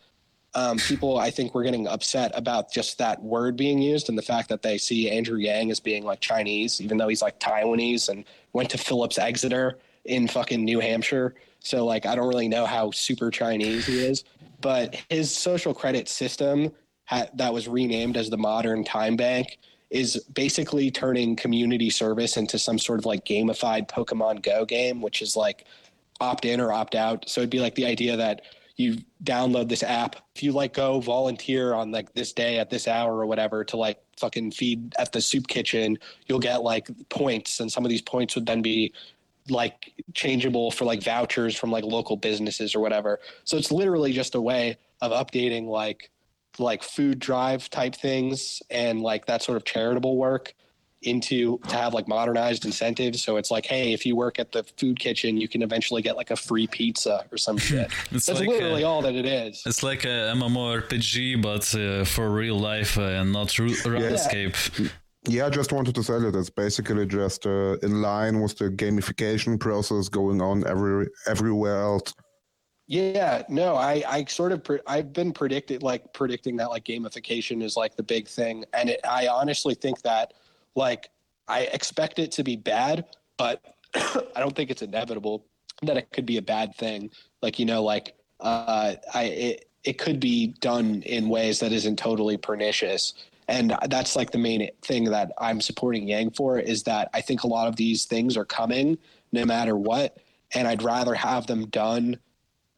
Um, people, I think, were getting upset about just that word being used and the fact that they see Andrew Yang as being like Chinese, even though he's like Taiwanese and went to Phillips Exeter in fucking New Hampshire. So like, I don't really know how super Chinese he is but his social credit system ha- that was renamed as the modern time bank is basically turning community service into some sort of like gamified pokemon go game which is like opt in or opt out so it'd be like the idea that you download this app if you like go volunteer on like this day at this hour or whatever to like fucking feed at the soup kitchen you'll get like points and some of these points would then be like changeable for like vouchers from like local businesses or whatever. So it's literally just a way of updating like like food drive type things and like that sort of charitable work into to have like modernized incentives. So it's like, hey, if you work at the food kitchen, you can eventually get like a free pizza or some [laughs] shit. That's like literally a, all that it is. It's like a MMORPG, but uh, for real life uh, and not RuneScape. Yeah. Yeah, I just wanted to say that it's basically just uh, in line with the gamification process going on every everywhere else. Yeah, no, I I sort of pre- I've been predicted like predicting that like gamification is like the big thing, and it, I honestly think that like I expect it to be bad, but [coughs] I don't think it's inevitable that it could be a bad thing. Like you know, like uh, I it it could be done in ways that isn't totally pernicious and that's like the main thing that i'm supporting yang for is that i think a lot of these things are coming no matter what and i'd rather have them done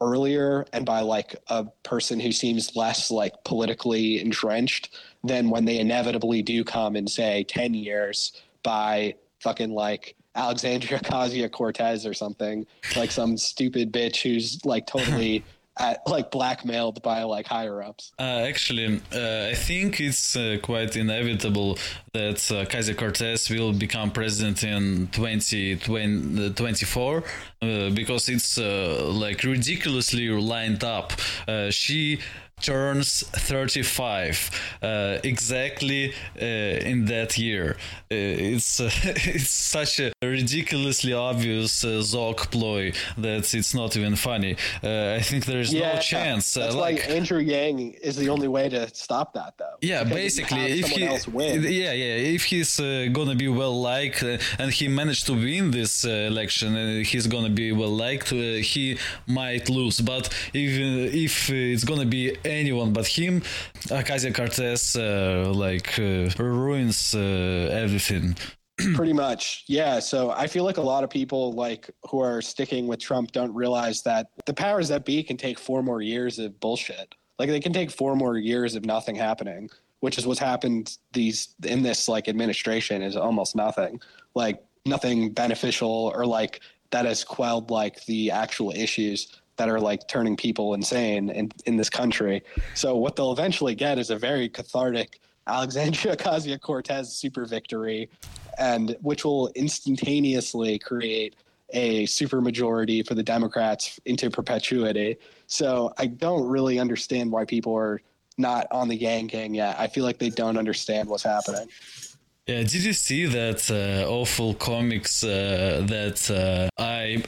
earlier and by like a person who seems less like politically entrenched than when they inevitably do come in say 10 years by fucking like Alexandria [laughs] Ocasio Cortez or something, like some stupid bitch who's like totally [laughs] at, like blackmailed by like higher ups. Uh, actually, uh, I think it's uh, quite inevitable that uh, Ocasio Cortez will become president in 2024 uh, because it's uh, like ridiculously lined up. Uh, she turns 35 uh, exactly uh, in that year. Uh, it's uh, [laughs] it's such a ridiculously obvious uh, Zog ploy that it's not even funny. Uh, I think there is yeah, no chance. That's like, why Andrew Yang is the only way to stop that, though. Yeah, basically, if he yeah yeah if he's gonna be well liked and he managed to win this election, and he's gonna be well liked. he might lose, but even if it's gonna be anyone but him, Ocasio Cortez uh, like uh, ruins uh, everything. [clears throat] Pretty much, yeah. So I feel like a lot of people like who are sticking with Trump don't realize that the powers that be can take four more years of bullshit. Like they can take four more years of nothing happening, which is what's happened these in this like administration is almost nothing. Like nothing beneficial or like that has quelled like the actual issues that are like turning people insane in, in this country. So what they'll eventually get is a very cathartic Alexandria [laughs] Ocasio Cortez super victory, and which will instantaneously create a super majority for the Democrats into perpetuity. So I don't really understand why people are not on the Yang gang yet. I feel like they don't understand what's happening. Yeah, did you see that uh, awful comics uh, that uh, I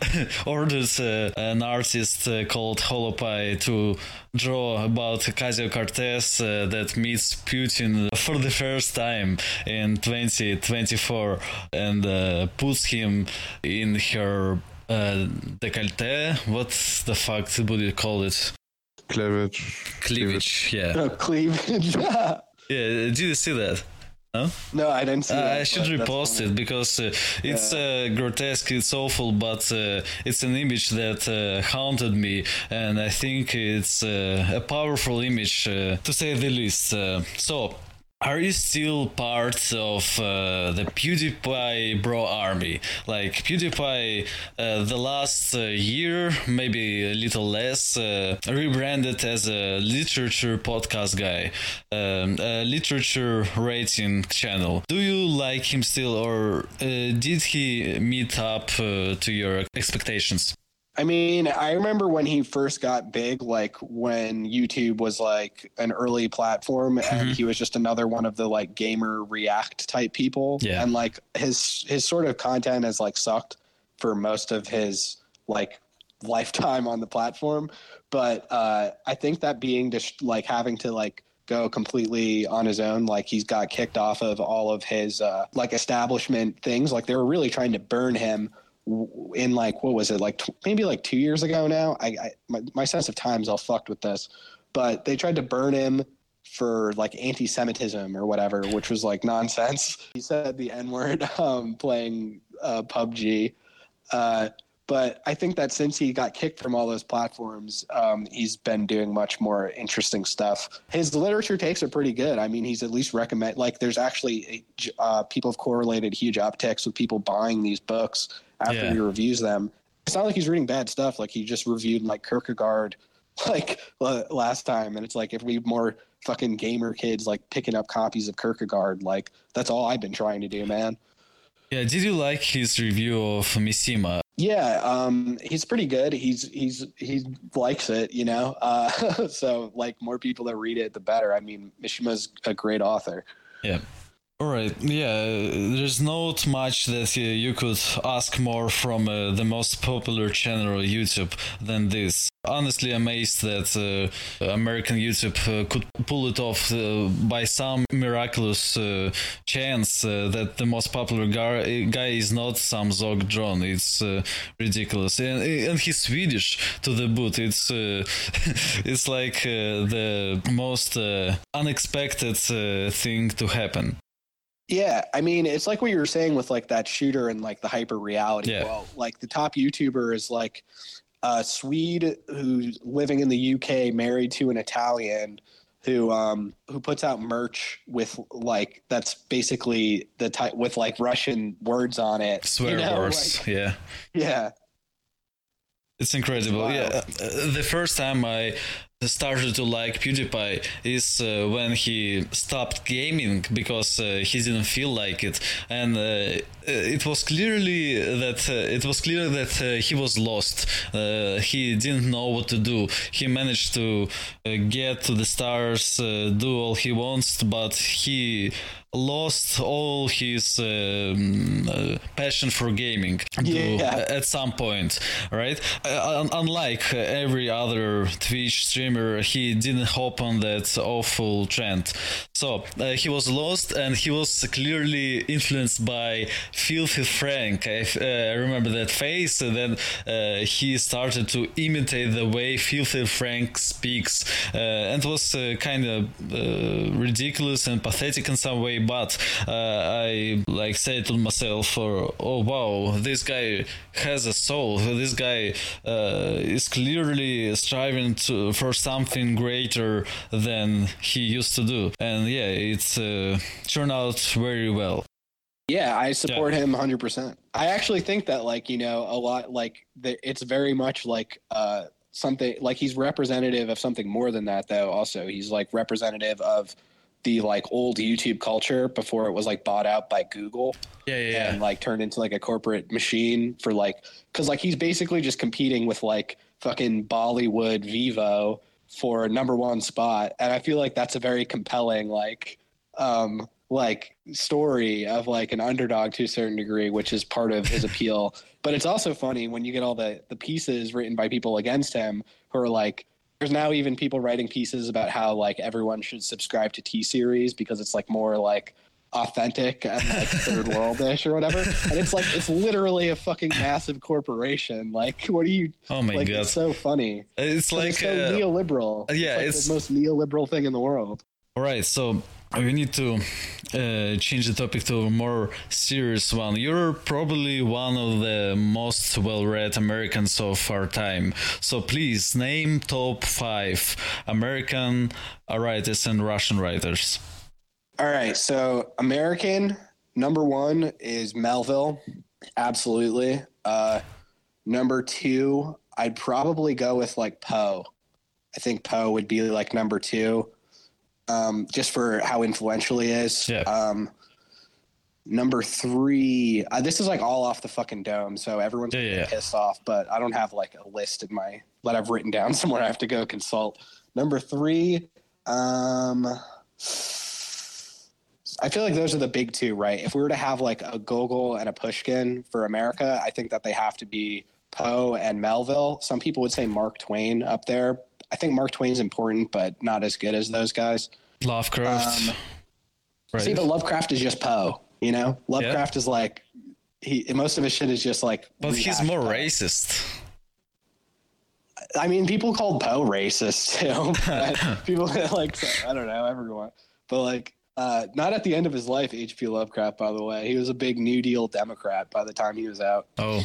[laughs] ordered uh, an artist uh, called Holopai to draw about Ocasio Cortez uh, that meets Putin for the first time in 2024 and puts him in her décolleté? What the fuck would you call it? Cleavage. Cleavage, yeah. Oh, [laughs] cleavage. yeah, did you see that? No? No, I didn't see. Uh, I should repost it because uh, it's yeah. uh, grotesque, it's awful, but uh, it's an image that uh, haunted me, and I think it's uh, a powerful image to say the least. so are you still part of uh, the PewDiePie bro army? Like PewDiePie, uh, the last uh, year, maybe a little less, uh, rebranded as a literature podcast guy, um, a literature rating channel. Do you like him still, or uh, did he meet up uh, to your expectations? I mean, I remember when he first got big, like when YouTube was like an early platform and Mhm. he was just another one of the like gamer react type people. Yeah. And like his his sort of content has like sucked for most of his like lifetime on the platform. But uh I think that being just like having to like go completely on his own, like he's got kicked off of all of his uh like establishment things. Like they were really trying to burn him in like what was it like tw- maybe like two years ago now i, I my, my sense of time's all fucked with this but they tried to burn him for like anti-semitism or whatever which was like nonsense. [laughs] He said the n-word [laughs] um, playing uh, pubg uh, but i think that since he got kicked from all those platforms um, he's been doing much more interesting stuff his literature takes are pretty good i mean he's at least recommend like there's actually uh, people have correlated huge upticks with people buying these books after Yeah. he reviews them. It's not like he's reading bad stuff. Like he just reviewed like Kierkegaard [laughs] like la- last time, and it's like if we have more fucking gamer kids like picking up copies of Kierkegaard, like that's all I've been trying to do, man. Yeah, did you like his review of Mishima? Yeah, um, he's pretty good. He's he's he likes it, you know. [laughs] Uh, so like more people that read it, the better. I mean, Mishima's a great author. Yeah. All right. Yeah, there's not much that uh, you could ask more from uh, the most popular channel on YouTube than this. Honestly, amazed that uh, American YouTube uh, could pull it off uh, by some miraculous uh, chance that the most popular guy, guy is not some Zog John. It's ridiculous, and and he's Swedish to the boot. It's [laughs] it's like the most unexpected thing to happen. Yeah, I mean, it's like what you were saying with like that shooter and like the hyper reality. Yeah. Well, like the top YouTuber is like a Swede who's living in the UK, married to an Italian who um who puts out merch with like that's basically the type with like Russian words on it. you Swear know, words. like- yeah. yeah. It's incredible. Wow. Yeah, uh, the first time I started to like PewDiePie is uh, when he stopped gaming because uh, he didn't feel like it, and uh, it was clearly that uh, it was clear that uh, he was lost. Uh, he didn't know what to do. He managed to uh, get to the stars, uh, do all he wants, but he lost all his um, uh, passion for gaming to- Yeah. at some point, right? Uh, unlike uh, every other Twitch streamer, he didn't hop on that awful trend. So uh, he was lost, and he was clearly influenced by Filthy Frank. I uh, remember that face. And then uh, he started to imitate the way Filthy Frank speaks, uh, and was uh, kind of uh, ridiculous and pathetic in some way. But I like said to myself, "Oh wow, this guy has a soul. This guy is clearly striving to, for something greater than he used to do." And yeah, it's uh, turned out very well. Yeah, I support him 100%. I actually think that like, you know, a lot like the, it's very much like uh something like he's representative of something more than that though also. He's like representative of the like old YouTube culture before it was like bought out by Google Yeah, yeah, and like turned into like a corporate machine for like cuz like he's basically just competing with like fucking Bollywood Vivo for number 1 spot. And I feel like that's a very compelling like um like story of like an underdog to a certain degree which is part of his [laughs] appeal. But it's also funny when you get all the the pieces written by people against him who are like there's now even people writing pieces about how like everyone should subscribe to T series because it's like more like authentic and like third [laughs] worldish or whatever. And it's like it's literally a fucking massive corporation. Like what do you Oh my like god, it's so funny. It's like it's so uh, neoliberal. yeah, like it's- the most neoliberal thing in the world. All right, so we need to uh, change the topic to a more serious one. You're probably one of the most well-read Americans of our time. So please name top five American writers and Russian writers. All right, so American number one is Melville, absolutely. Uh, number two, I'd probably go with like Poe. I think Poe would be like number two, um, just for how influential he is. Yeah. Um, Number three, uh, this is like all off the fucking dome, so everyone's Yeah, yeah. pissed off. But I don't have like a list in my that I've written down [laughs] somewhere. I have to go consult. Number three, um, I feel like those are the big two, right? If we were to have like a Gogol and a Pushkin for America, I think that they have to be Poe and Melville. Some people would say Mark Twain up there. I think Mark Twain's important, but not as good as those guys. Lovecraft. Um, right. See, but Lovecraft is just Poe. You know, Lovecraft is like he. Most of his shit is just like. but he's more Poe. racist. I mean, people called Poe racist [laughs] too. [laughs] but people [laughs] like I don't know everyone, but like uh, not at the end of his life. H.P. Lovecraft, by the way, he was a big New Deal Democrat by the time he was out. Oh,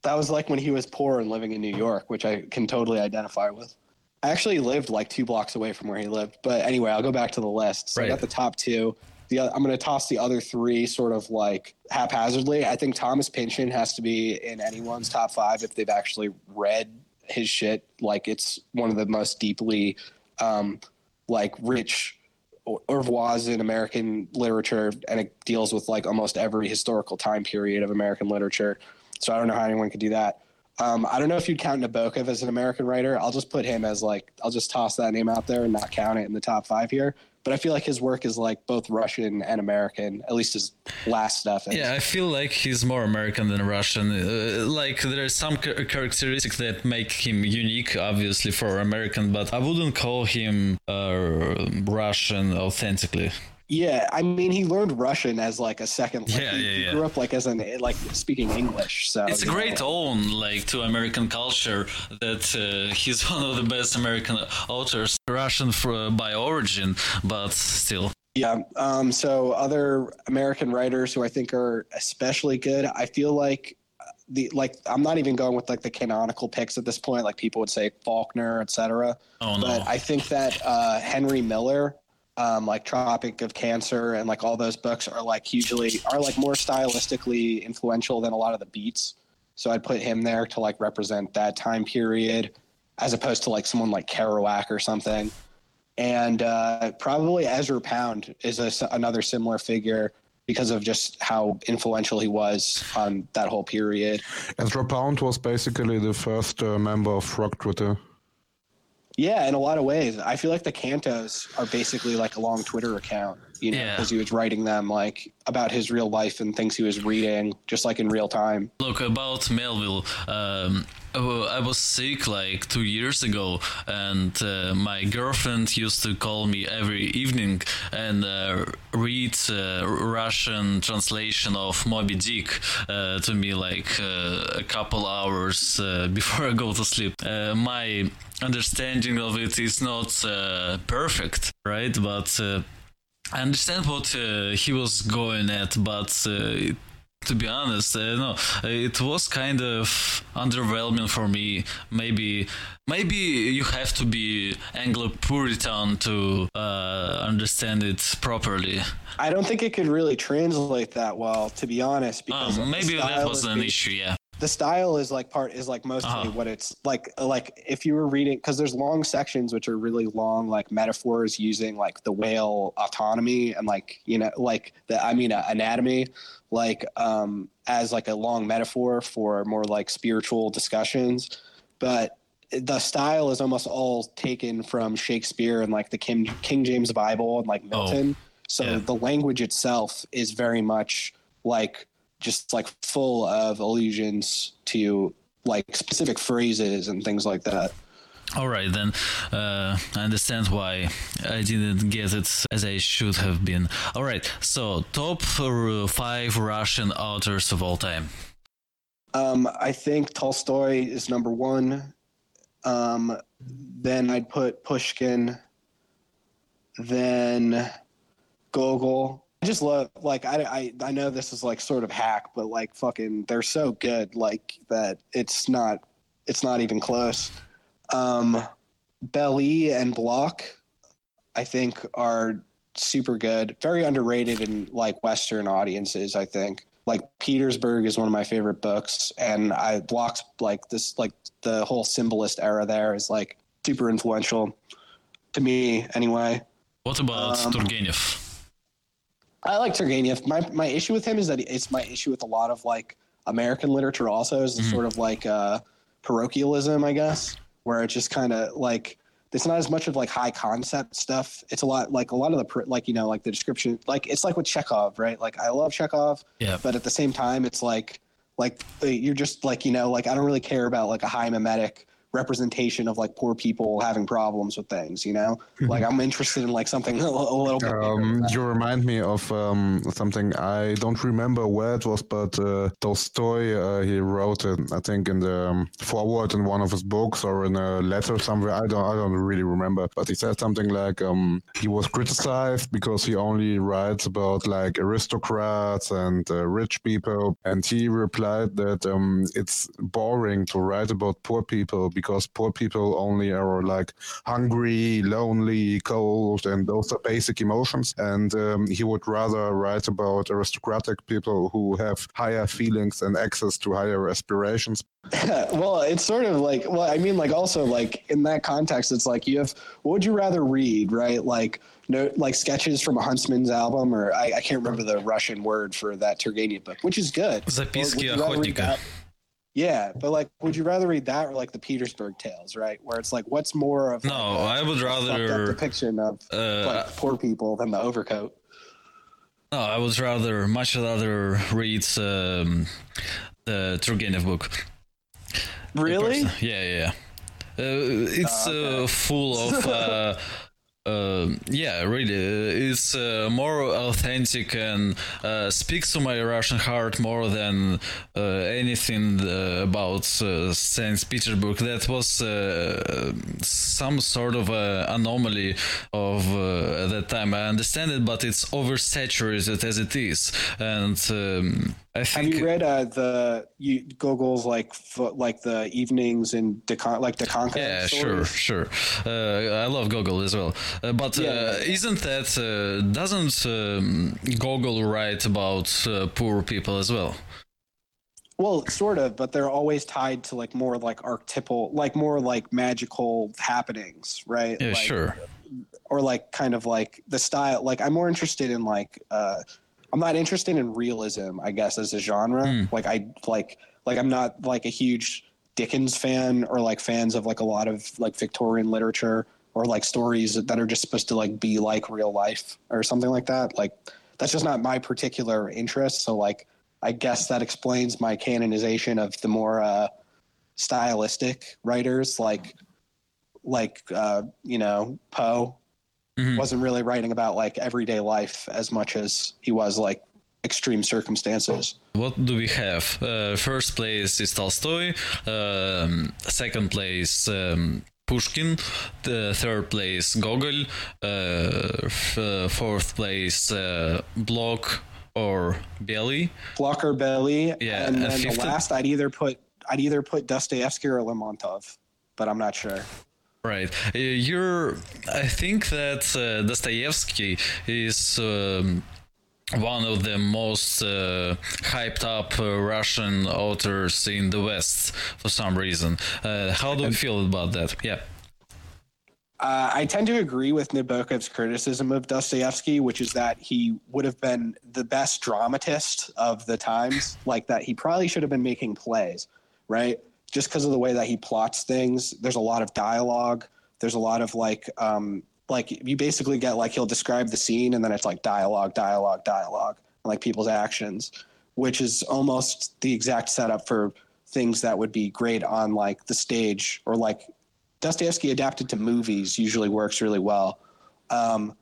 That was like when he was poor and living in New York, which I can totally identify with. I actually lived like two blocks away from where he lived, but anyway, I'll go back to the list. So I got the top two. The I'm going to toss the other three sort of like haphazardly. I think Thomas Pynchon has to be in anyone's top five if they've actually read his shit. Like it's one of the most deeply um, like rich oeuvres in American literature, and it deals with like almost every historical time period of American literature. So I don't know how anyone could do that. Um, I don't know if you'd count Nabokov as an American writer. I'll just put him as like I'll just toss that name out there and not count it in the top five here. But I feel like his work is like both Russian and American, at least his last stuff. is. yeah. I feel like he's more American than Russian. Uh, like there are some characteristics that make him unique, obviously for American, but I wouldn't call him uh, Russian authentically. Yeah, I mean, he learned Russian as like a second. Like, Yeah, he, yeah, he yeah. grew up like as an like speaking English. So It's a you know. great own like to American culture that uh, he's [laughs] one of the best American authors, Russian for, by origin, but still. Yeah. Um, so other American writers who I think are especially good, I feel like the like I'm not even going with like the canonical picks at this point. Like people would say Faulkner, etc. Oh no. But I think that uh, Henry Miller, um, like Tropic of Cancer, and like all those books are like hugely are like more stylistically influential than a lot of the beats. So I'd put him there to like represent that time period, as opposed to like someone like Kerouac or something. And uh, probably Ezra Pound is a, another similar figure because of just how influential he was on that whole period. Ezra Pound was basically the first uh, member of Rock Twitter. Yeah, in a lot of ways. I feel like the cantos are basically like a long Twitter account, you know, Yeah. because he was writing them like about his real life and things he was reading, just like in real time. Look about Melville. Um, I was sick like two years ago, and uh, my girlfriend used to call me every evening and uh, read uh, Russian translation of Moby Dick uh, to me like uh, a couple hours uh, [laughs] before I go to sleep. Uh, my understanding of it is not uh, perfect, right? But uh, I understand what uh, he was going at, but uh, to be honest, uh, no, it was kind of underwhelming for me. Maybe, maybe you have to be Anglo-Puritan to uh, understand it properly. I don't think it could really translate that well, to be honest, because the maybe that was an the- issue. Yeah. The style is like part is like mostly Uh-huh. what it's like like if you were reading because there's long sections which are really long like metaphors using like the whale autonomy and like you know like the i mean uh, anatomy like um as like a long metaphor for more like spiritual discussions but the style is almost all taken from shakespeare and like the king, king james bible and like milton so yeah. the language itself is very much like just like full of allusions to like specific phrases and things like that. All right, then uh, I understand why I didn't get it as I should have been. All right, so top uh, five Russian authors of all time. Um, I think Tolstoy is number one. Um, then I'd put Pushkin. Then Gogol. I just love like I, I I know this is like sort of hack, but like fucking they're so good like that it's not it's not even close. Um, Bely and Blok, I think are super good, very underrated in like Western audiences. I think like Petersburg is one of my favorite books, and I Blok's like this like the whole symbolist era there is like super influential to me anyway. What about Um, Turgenev? I like Turgenev. My my issue with him is that it's my issue with a lot of like American literature. Also, is Mhm. sort of like uh, parochialism, I guess, where it's just kind of like it's not as much of like high concept stuff. It's a lot like a lot of the pr- like you know like the description like it's like with Chekhov, right? Like I love Chekhov, Yeah. but at the same time, it's like like uh, you're just like you know like I don't really care about like a high mimetic representation of like poor people having problems with things. You know, like I'm interested in like something a, [laughs] a little bit. Um, you remind me of um, something I don't remember where it was, but uh, Tolstoy uh, he wrote it, I think, in the um, foreword in one of his books or in a letter somewhere. I don't, I don't really remember, but he said something like um, he was criticized because he only writes about like aristocrats and uh, rich people, and he replied that um, it's boring to write about poor people because poor people only are like hungry, lonely, cold, and those are basic emotions. And um, he would rather write about aristocratic people who have higher feelings and access to higher aspirations. [laughs] well, it's sort of like, well, I mean, like also like in that context, it's like you have, what would you rather read, right? Like, no, like sketches from a Huntsman's album, or I, I can't remember the Russian word for that Turgenev book, which is good. Or would Записки you rather read охотника. Yeah, but like, would you rather read that or like the Petersburg Tales, right? Where it's like, what's more of No, like, I would rather. depiction of Uh, like poor people than the overcoat. no, I would rather, much rather read um, the Turgenev book. Really? Yeah, yeah. yeah. Uh, it's Oh, okay. uh, full of. [laughs] Uh, yeah, really, uh, it's uh, more authentic and uh, speaks to my Russian heart more than uh, anything uh, about Saint Petersburg. That was some sort of anomaly of at that time. I understand it, but it's oversaturated as it is, and um, I Have you read uh, the you, Gogol's like fo- like the evenings in Decon like Dikanka? Yeah, sure, stories? sure. Uh, I love Gogol as well, uh, but uh, Yeah. isn't that uh, doesn't um, Gogol write about uh, poor people as well? Well, sort of, but they're always tied to like more like archetypal, like more like magical happenings, right? Yeah, like, sure. Or like kind of like the style. Like I'm more interested in like uh, I'm not interested in realism, I guess, as a genre. Hmm. Like I like like I'm not like a huge Dickens fan or like fans of like a lot of like Victorian literature or like stories that are just supposed to like be like real life or something like that. Like that's just not my particular interest. So like I guess that explains my canonization of the more uh, stylistic writers like like uh, you know Poe Mhm. wasn't really writing about like everyday life as much as he was like extreme circumstances. What do we have? Uh, first place is Tolstoy. Um, second place. Um, Pushkin, the third place Gogol, uh, f- uh, fourth place uh, Blok or Bely. Blocker Bely, Yeah, and and then the last I'd either put I'd either put Dostoevsky or Lermontov, but I'm not sure. Right. Uh, You're. I think that uh, Dostoevsky is um, one of the most uh, hyped up uh, Russian authors in the West for some reason. Uh, how do you feel about that? Yeah. Uh, I tend to agree with Nabokov's criticism of Dostoevsky, which is that he would have been the best dramatist of the times. Like that, he probably should have been making plays, right? Just because of the way that he plots things. There's a lot of dialogue. There's a lot of like, um, like you basically get like he'll describe the scene and then it's like dialogue, dialogue, dialogue, and like people's actions, which is almost the exact setup for things that would be great on like the stage or like Dostoevsky adapted to movies usually works really well. Um,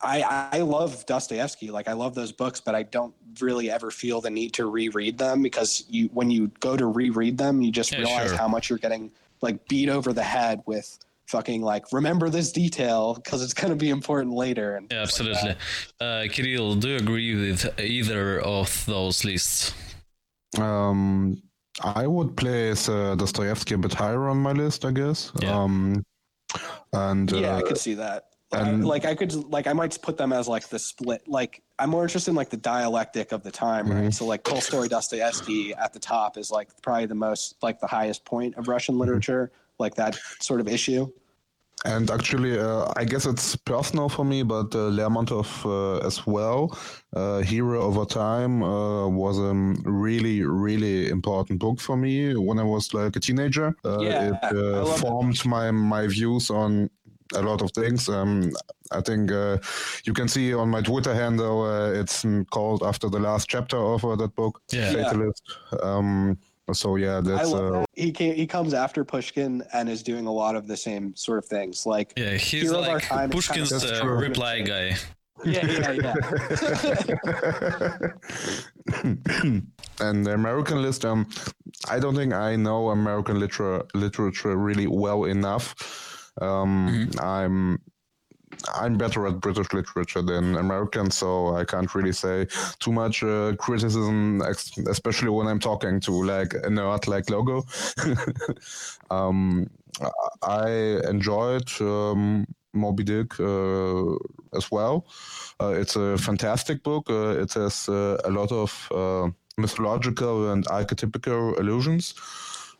I I love Dostoevsky, like I love those books, but I don't really ever feel the need to reread them because you when you go to reread them, you just Yeah, realize sure. how much you're getting like beat over the head with fucking like remember this detail because it's going to be important later. And Yeah, things like absolutely. Uh, Kirill, do you agree with either of those lists? Um, I would place uh, Dostoevsky a bit higher on my list, I guess. Yeah. Um, and yeah, uh, I could see that. And- Uh, like I could like I might put them as like the split. Like I'm more interested in like the dialectic of the time, right? Mhm. So like Tolstoy, Dostoevsky at the top is like probably the most like the highest point of Russian literature, like that sort of issue. And actually, uh, I guess it's personal for me, but uh, Lermontov uh, as well. Uh, Hero Over Time uh, was a really, really important book for me when I was like a teenager. Uh, Yeah, I it uh, formed my my views on a lot of things. Um, I think uh, you can see on my Twitter handle uh, it's mm, called after the last chapter of uh, that book, Yeah. Yeah. Fatalist. Um, so yeah, I that's love uh, that. He came, he comes after Pushkin and is doing a lot of the same sort of things. Like Yeah, he's Hero of Our like Time Pushkin's kind of- That's true. reply guy. yeah, yeah, yeah. [laughs] and the American list, um, I don't think I know American literature literature really well enough. Um, I'm I'm better at British literature than American, so I can't really say too much uh, criticism, ex- especially when I'm talking to like a nerd like Logo. [laughs] um, I enjoyed um, Moby Dick uh, as well. Uh, it's a fantastic book. Uh, it has uh, a lot of uh, mythological and archetypical allusions.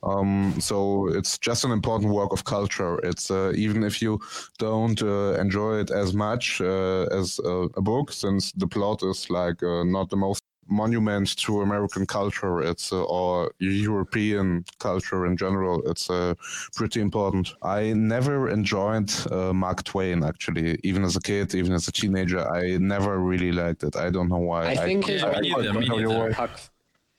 Um, so it's just an important work of culture. It's uh, even if you don't uh, enjoy it as much uh, as uh, a book, since the plot is like uh, not the most monument to American culture. It's uh, or European culture in general. It's uh, pretty important. I never enjoyed uh, Mark Twain actually, even as a kid, even as a teenager. I never really liked it. I don't know why. I think his, Yeah, me only neither, good me book is neither. Huck,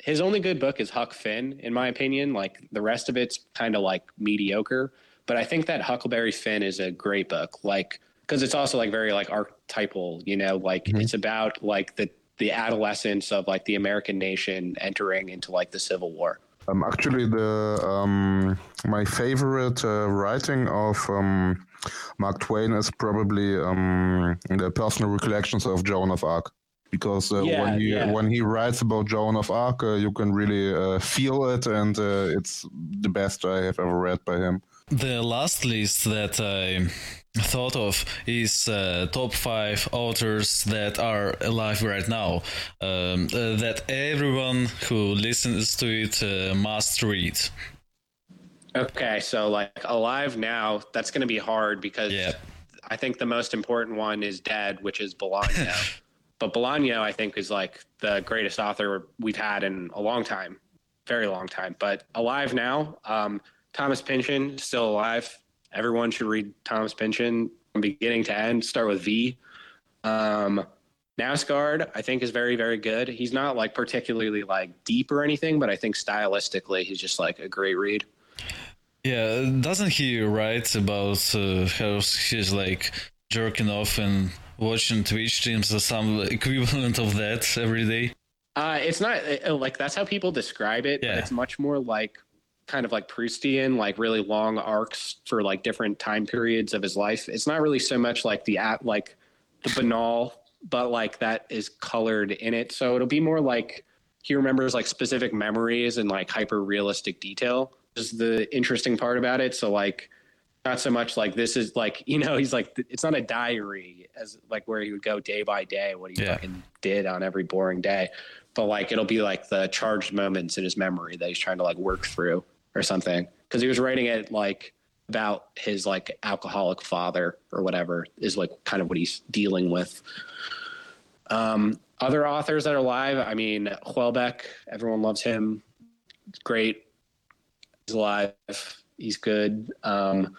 his only good book is Huck Finn, in my opinion. Like the rest of it's kind of like mediocre, but I think that Huckleberry Finn is a great book. Like because it's also like very like archetypal, you know, like Mhm. it's about like the the adolescence of like the American nation entering into like the Civil War. Um, actually, the um, my favorite uh, writing of um, Mark Twain is probably um, the personal recollections of Joan of Arc, because uh, Yeah, when he yeah. when he writes about Joan of Arc, uh, you can really uh, feel it, and uh, it's the best I have ever read by him. The last list that I thought of is uh, top five authors that are alive right now um, uh, that everyone who listens to it uh, must read. Okay, so like alive now, that's going to be hard because Yeah. I think the most important one is dead, which is Bolaño. [laughs] but Bolaño, I think, is like the greatest author we've had in a long time, very long time. But alive now, um, Thomas Pynchon still alive. Everyone should read Thomas Pynchon from beginning to end. Start with V. Um, Knausgaard, I think, is very, very good. He's not like particularly like deep or anything, but I think stylistically, he's just like a great read. Yeah, doesn't he write about uh, how he's like jerking off and watching Twitch streams or some equivalent of that every day? Uh, it's not uh, like that's how people describe it, Yeah. but it's much more like kind of like Proustian, like really long arcs for like different time periods of his life. It's not really so much like the at like the banal, but like that is colored in it. So it'll be more like he remembers like specific memories and like hyper realistic detail is the interesting part about it. So like not so much like this is like [laughs] you know he's like it's not a diary as like where he would go day by day what he Yeah. fucking did on every boring day but like it'll be like the charged moments in his memory that he's trying to like work through or something because he was writing it like about his like alcoholic father or whatever is like kind of what he's dealing with. Um other authors that are alive i mean Houellebecq, everyone loves him. Great. He's alive he's good um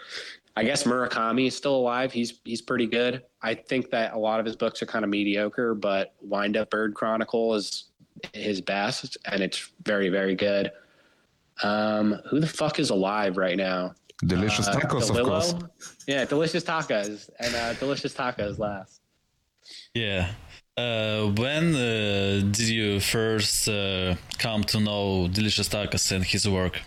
I guess Murakami is still alive. He's he's pretty good. I think that a lot of his books are kind of mediocre, but Wind Up Bird Chronicle is his best, and it's very very good. Um, who the fuck is alive right now? Delicious Uh, tacos, of course. Yeah, delicious tacos and uh, delicious tacos last. Yeah. Uh, when uh, did you first uh, come to know Delicious Tacos and his work?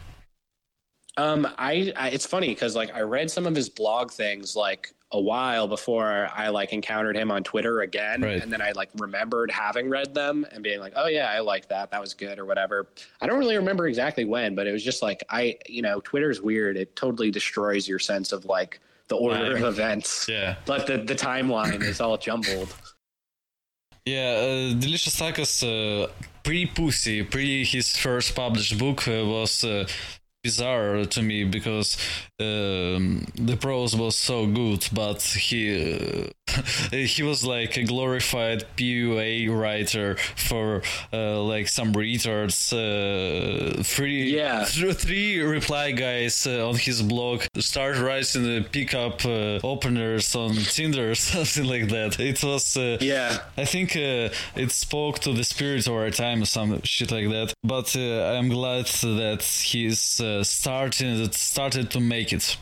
Um, I, I it's funny because like I read some of his blog things like a while before I like encountered him on Twitter again, Right. and then I like remembered having read them and being like, oh yeah, I like that, that was good or whatever. I don't really remember exactly when, but it was just like I, you know, Twitter's weird. It totally destroys your sense of like the order of events. [laughs] Yeah. But the the timeline is all jumbled. Yeah, uh, Delicious Tacos, uh, pre Pussy, pre his first published book, uh, was uh, bizarre to me because um, the prose was so good, but he [laughs] he was like a glorified PUA writer for uh, like some retards. Uh, three Yeah. th- three reply guys uh, on his blog start writing the pickup uh, openers on Tinder or [laughs] something like that. It was uh, Yeah. I think uh, it spoke to the spirit of our time or some shit like that. But uh, I'm glad that he's uh, starting that started to make it.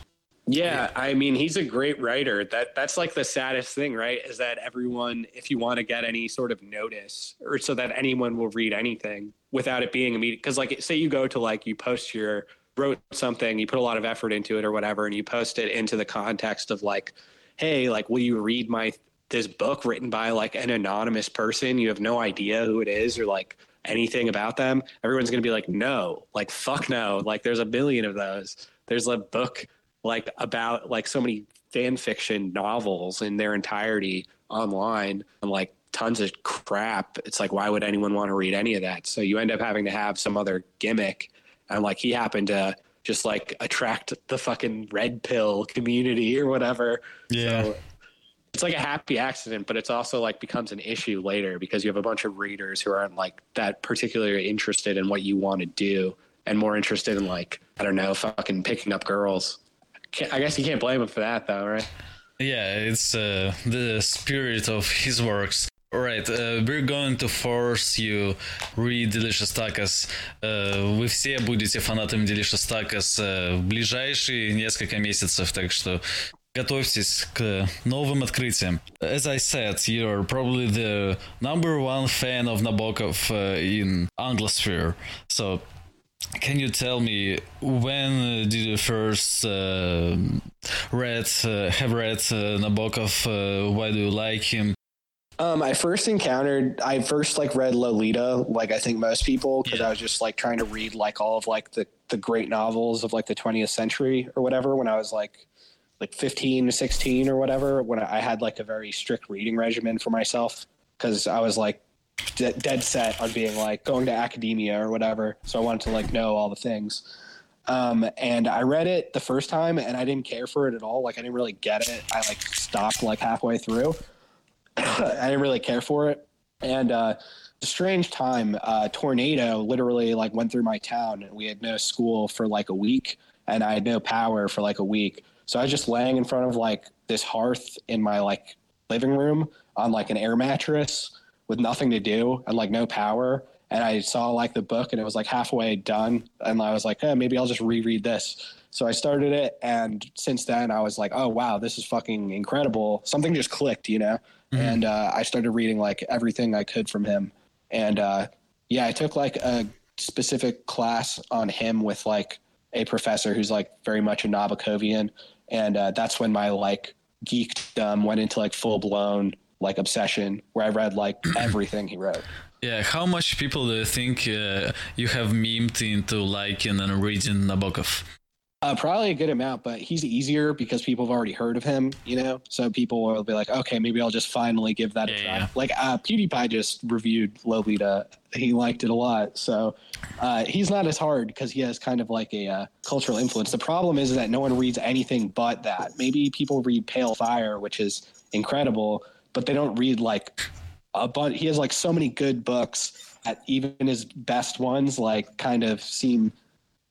Yeah, I mean, he's a great writer. That that's like the saddest thing, right? Is that everyone, if you want to get any sort of notice, or so that anyone will read anything without it being immediate, because like, say you go to like you post your wrote something, you put a lot of effort into it or whatever, and you post it into the context of like, hey, like, will you read my this book written by like an anonymous person? You have no idea who it is or like anything about them. Everyone's gonna be like, no, like fuck no. Like, there's a billion of those. There's a book like about like so many fan fiction novels in their entirety online and like tons of crap. It's like why would anyone want to read any of that? So you end up having to have some other gimmick and like he happened to just like attract the fucking red pill community or whatever. Yeah. so it's like a happy accident but it's also like becomes an issue later because you have a bunch of readers who aren't like that particularly interested in what you want to do and more interested in like i don't know fucking picking up girls can't, I guess you can't blame him for that, though, right? Yeah, it's uh, the spirit of his works. Alright, uh, we're going to force you read Delicious Tacos. Uh, вы все будете фанатами Delicious Tacos uh, в ближайшие несколько месяцев, так что готовьтесь к новым открытиям. As I said, you're probably the number one fan of Nabokov uh, in Anglosphere. So can you tell me when uh, did you first uh, read uh, have read uh, Nabokov? Uh, why do you like him? Um, I first encountered, I first like read Lolita, like I think most people, because Yeah. I was just like trying to read like all of like the the great novels of like the 20th century or whatever when I was like like 15 to 16 or whatever. When I had like a very strict reading regimen for myself, because I was like de- dead set on being like going to academia or whatever. So I wanted to like know all the things. Um, and I read it the first time and I didn't care for it at all. Like I didn't really get it. I like stopped like halfway through. [coughs] I didn't really care for it. And uh, a strange time, uh, tornado literally like went through my town, and we had no school for like a week, and I had no power for like a week. So I was just laying in front of like this hearth in my like living room on like an air mattress with nothing to do and like no power. And I saw like the book, and it was like halfway done, and I was like, eh, maybe I'll just reread this. So I started it, and since then I was like, oh wow, this is fucking incredible. Something just clicked, you know. And uh, I started reading like everything I could from him. And uh, yeah, I took like a specific class on him with like a professor who's like very much a Nabokovian, and uh, that's when my like geekdom went into like full blown like obsession, where I read like [clears throat] everything he wrote. Yeah, how much people do you think uh, you have memed into liking and reading Nabokov? Uh, probably a good amount, but he's easier because people have already heard of him, you know. So people will be like, okay, maybe I'll just finally give that a try. yeah. Like uh, PewDiePie just reviewed Lolita; he liked it a lot. So uh, he's not as hard because he has kind of like a uh, cultural influence. The problem is that no one reads anything but that. Maybe people read Pale Fire, which is incredible, but they don't read like a bunch. He has like so many good books. that even his best ones, like kind of seem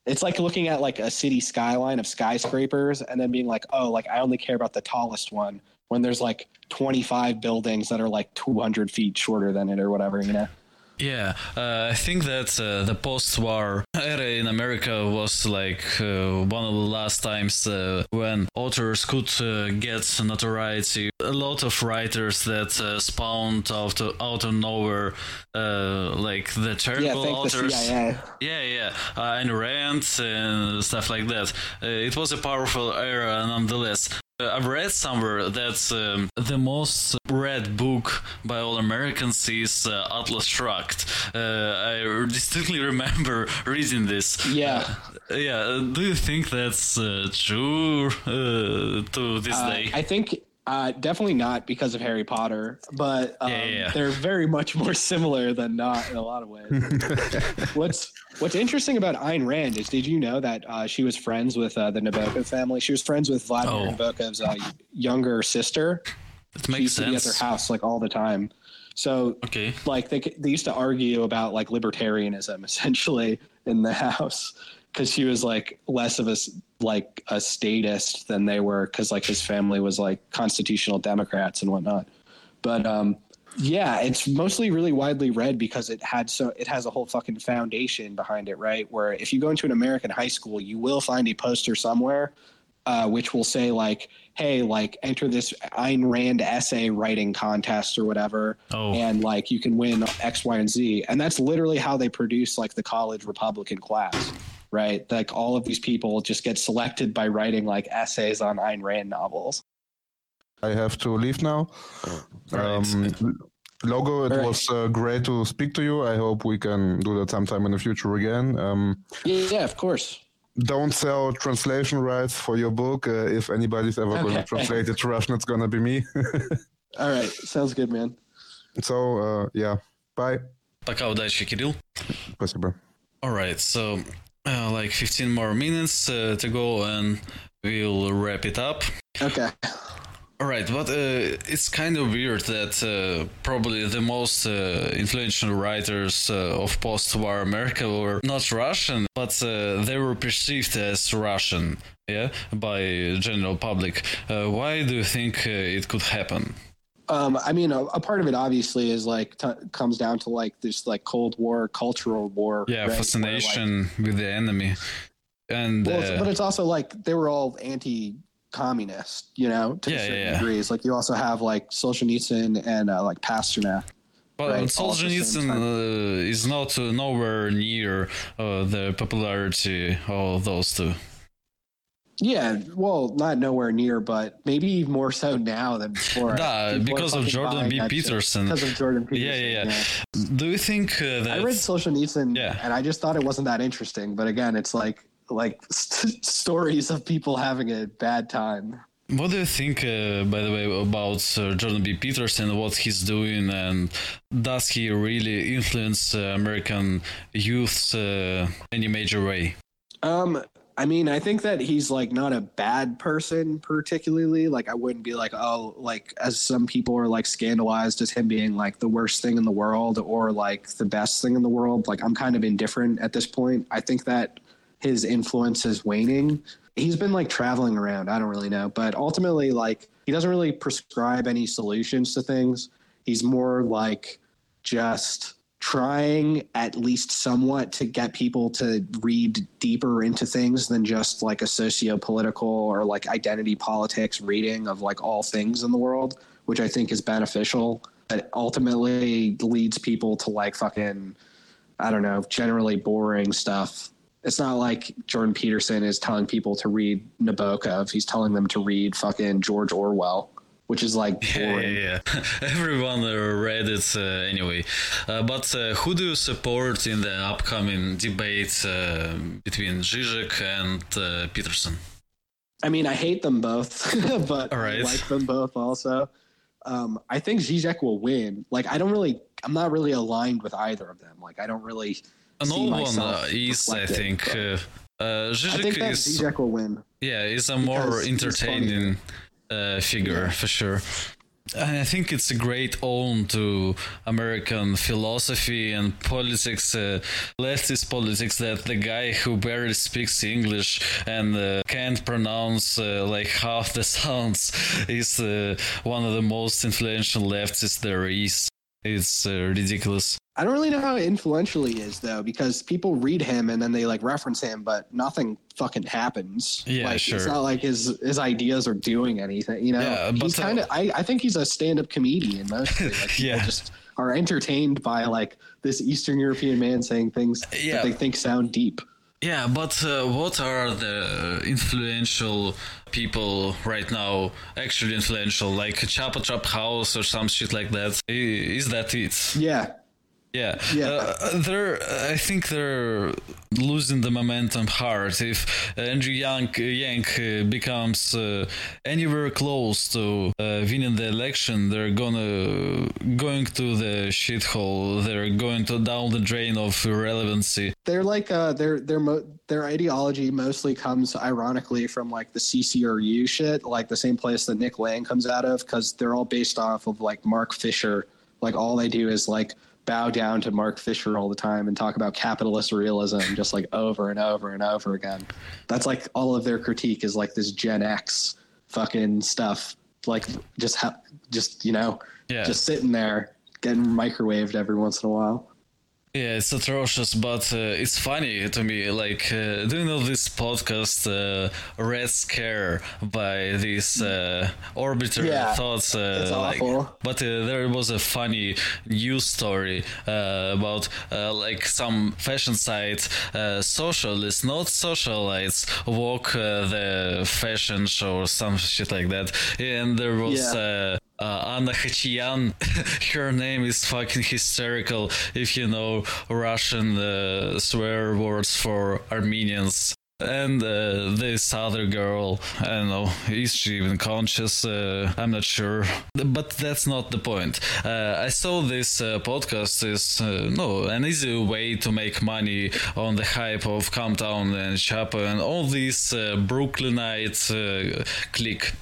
it's like looking at like a city skyline of skyscrapers and then being like oh like i only care about the tallest one when there's like 25 buildings that are like 200 feet shorter than it or whatever you know Yeah, uh, I think that uh, the post-war era in America was like uh, one of the last times uh, when authors could uh, get notoriety. A lot of writers that uh, spawned out of, out of nowhere, uh, like the terrible the authors. cia Yeah, yeah, uh, and Rand and stuff like that. Uh, it was a powerful era, nonetheless. Uh, I've read somewhere that um, the most read book by all Americans is uh, Atlas Shrugged. Uh, I distinctly [laughs] remember reading this. Yeah. Uh, yeah. uh, Do you think that's uh, true uh, to this day? I think Uh, definitely not because of Harry Potter, but um, Yeah, yeah, they're very much more [laughs] similar than not in a lot of ways. [laughs] what's What's interesting about Ayn Rand is, did you know that uh, she was friends with uh, the Nabokov family? She was friends with Vladimir Oh. Nabokov's uh, younger sister. She makes used to be at their house like all the time. So Okay. like they they used to argue about like libertarianism [laughs] essentially in the house because she was like less of a like a statist than they were because like his family was like constitutional democrats and whatnot but um yeah it's mostly really widely read because it had so it has a whole fucking foundation behind it right where if you go into an american high school you will find a poster somewhere uh, which will say like hey like enter this Ayn Rand essay writing contest or whatever Oh. and like you can win X, Y, and Z. And that's literally how they produce like the college Republican class, right? Like all of these people just get selected by writing like essays on Ayn Rand novels. I have to leave now. Right. Um, Logo, it All right. was uh, great to speak to you. I hope we can do that sometime in the future again. Um, Yeah, of course. don't sell translation rights for your book. Uh, if anybody's ever going to Okay. translate it to Russian, it's going to be me. [laughs] All right. Sounds good, man. so, uh, yeah. Bye. Пока, удачи, Кирилл. Спасибо. All right, so uh, like 15 more minutes uh, to go and we'll wrap it up. Okay. All right, but uh, it's kind of weird that uh, probably the most uh, influential writers uh, of post-war America were not Russian, but uh, they were perceived as Russian, yeah, by general public. Uh, why do you think uh, it could happen? Um, I mean, a, a part of it obviously is like t- comes down to like this like Cold War, cultural war. Yeah, right? Where, like- fascination with the enemy, and Well, it's- uh, but it's also like they were all anti-communist, you know, to Yeah, yeah, certain yeah. degrees. Like you also have like Solzhenitsyn and uh, like Pasternak. Well, right, all at the same Solzhenitsyn uh, is not uh, nowhere near uh, the popularity of those two. Yeah, well, not nowhere near, but maybe more so now than before. People are because of Jordan B. Peterson. Because of Jordan [laughs] Peterson. Yeah, yeah, yeah. Do you think uh, that? I read Solzhenitsyn, Yeah. and I just thought it wasn't that interesting. But again, it's like like st- [laughs] stories of people having a bad time. What do you think, uh, by the way, about uh, Jordan B. Peterson, and what he's doing, and does he really influence uh, American youth uh, any major way? Um, I mean, I think that he's like not a bad person particularly. Like, I wouldn't be like, oh, like as some people are like scandalized as him being like the worst thing in the world or like the best thing in the world. Like, I'm kind of indifferent at this point. I think that his influence is waning. He's been like traveling around. I don't really know, but ultimately, like, he doesn't really prescribe any solutions to things. He's more like just trying at least somewhat to get people to read deeper into things than just like a socio-political or like identity politics reading of like all things in the world which i think is beneficial but ultimately leads people to like fucking i don't know generally boring stuff. It's not like jordan peterson is telling people to read nabokov. He's telling them to read fucking george orwell which is like Yeah, boring yeah, yeah. [laughs] Everyone uh, read it uh, anyway. Uh, but uh, who do you support in the upcoming debate uh, between Zizek and uh, Peterson? I mean, I hate them both, [laughs] but right. I like them both also. Um, I think Zizek will win. Like, I don't really, I'm not really aligned with either of them. Like, I don't really. Uh, see No one uh, is, I think. but Uh, uh, I think Zizek that is, Zizek will win. yeah, is a more entertaining uh, figure for sure. And I think it's a great own to American philosophy and politics, uh, leftist politics, that the guy who barely speaks English and uh, can't pronounce uh, like half the [laughs] sounds is uh, one of the most influential leftists there is. It's uh, ridiculous. I don't really know how influential he is though, because people read him and then they like reference him, but nothing fucking happens. Yeah, like, sure. It's not like his his ideas are doing anything. You know, Yeah, he's kind of. I, I think he's a stand-up comedian mostly. [laughs] Like, Yeah. just are entertained by like this Eastern European man saying things Yeah. that they think sound deep. Yeah, but uh, what are the influential people right now? Actually influential, like Chapo Trap House or some shit like that. Is that it? Yeah. Yeah, Yeah. Uh, they're. I think they're losing the momentum hard. If Andrew Yang Yang uh, becomes uh, anywhere close to uh, winning the election, they're gonna going to the shithole. They're going to down the drain of relevancy. they're like uh their their mo- their ideology mostly comes ironically from like the CCRU shit, like the same place that Nick Land comes out of, because they're all based off of like Mark Fisher. Like all they do is like bow down to Mark Fisher all the time and talk about capitalist realism just like over and over and over again. That's like all of their critique is like this Gen X fucking stuff. Like just ha- just you know Yeah. just sitting there getting microwaved every once in a while. Yeah, it's atrocious, but uh, it's funny to me. Like, uh, do you know this podcast, uh, Red Scare, by this uh, orbiter Yeah, thoughts? Uh, it's like, awful. but uh, there was a funny news story uh, about uh, like some fashion site uh, socialists, not socialites, walk uh, the fashion show or some shit like that, and there was. Yeah. Uh, Anna Khachiyan, [laughs] her name is fucking hysterical if you know Russian uh, swear words for Armenians. And uh, this other girl, I don't know, is she even conscious? Uh, I'm not sure. But that's not the point. Uh, I saw this uh, podcast is uh, no an easy way to make money on the hype of Cum Town and Chapo and all these uh, Brooklynite clique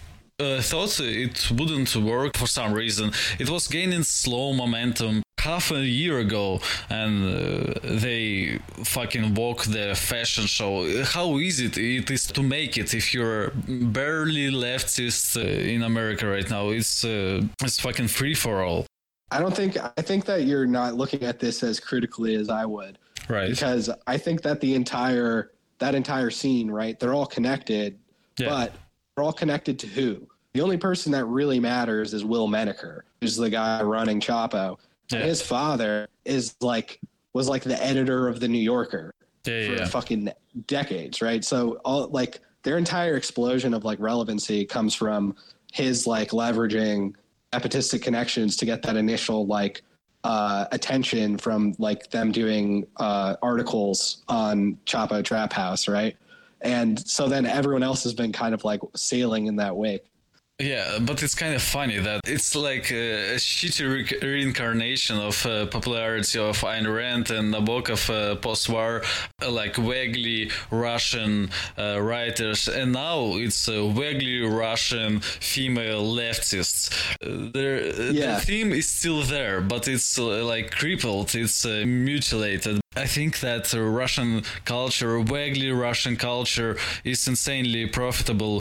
uh, thought it wouldn't work for some reason. It was gaining slow momentum half a year ago, and uh, they fucking walk the fashion show. How easy it- it is to make it if you're barely leftist uh, in America right now? It's uh, it's fucking free for all, I don't think I think that you're not looking at this as critically as I would right? because I think that the entire that entire scene, right? They're all connected, Yeah. but they're all connected to who? The only person that really matters is Will Menaker, who's the guy running Chapo. Yeah. His father is like was like the editor of the New Yorker Yeah, for yeah, fucking decades, right? So all like their entire explosion of like relevancy comes from his like leveraging epitistic connections to get that initial like uh, attention from like them doing uh, articles on Chapo Trap House, right? And so then everyone else has been kind of like sailing in that wake. Yeah, but it's kind of funny that it's like a, a shitty re- reincarnation of uh, popularity of Ayn Rand and Nabokov uh, post-war, uh, like vaguely Russian uh, writers, and now it's uh, vaguely Russian female leftists. Uh, uh, Yeah. The theme is still there, but it's uh, like crippled, it's uh, mutilated. I think that uh, Russian culture, vaguely Russian culture, is insanely profitable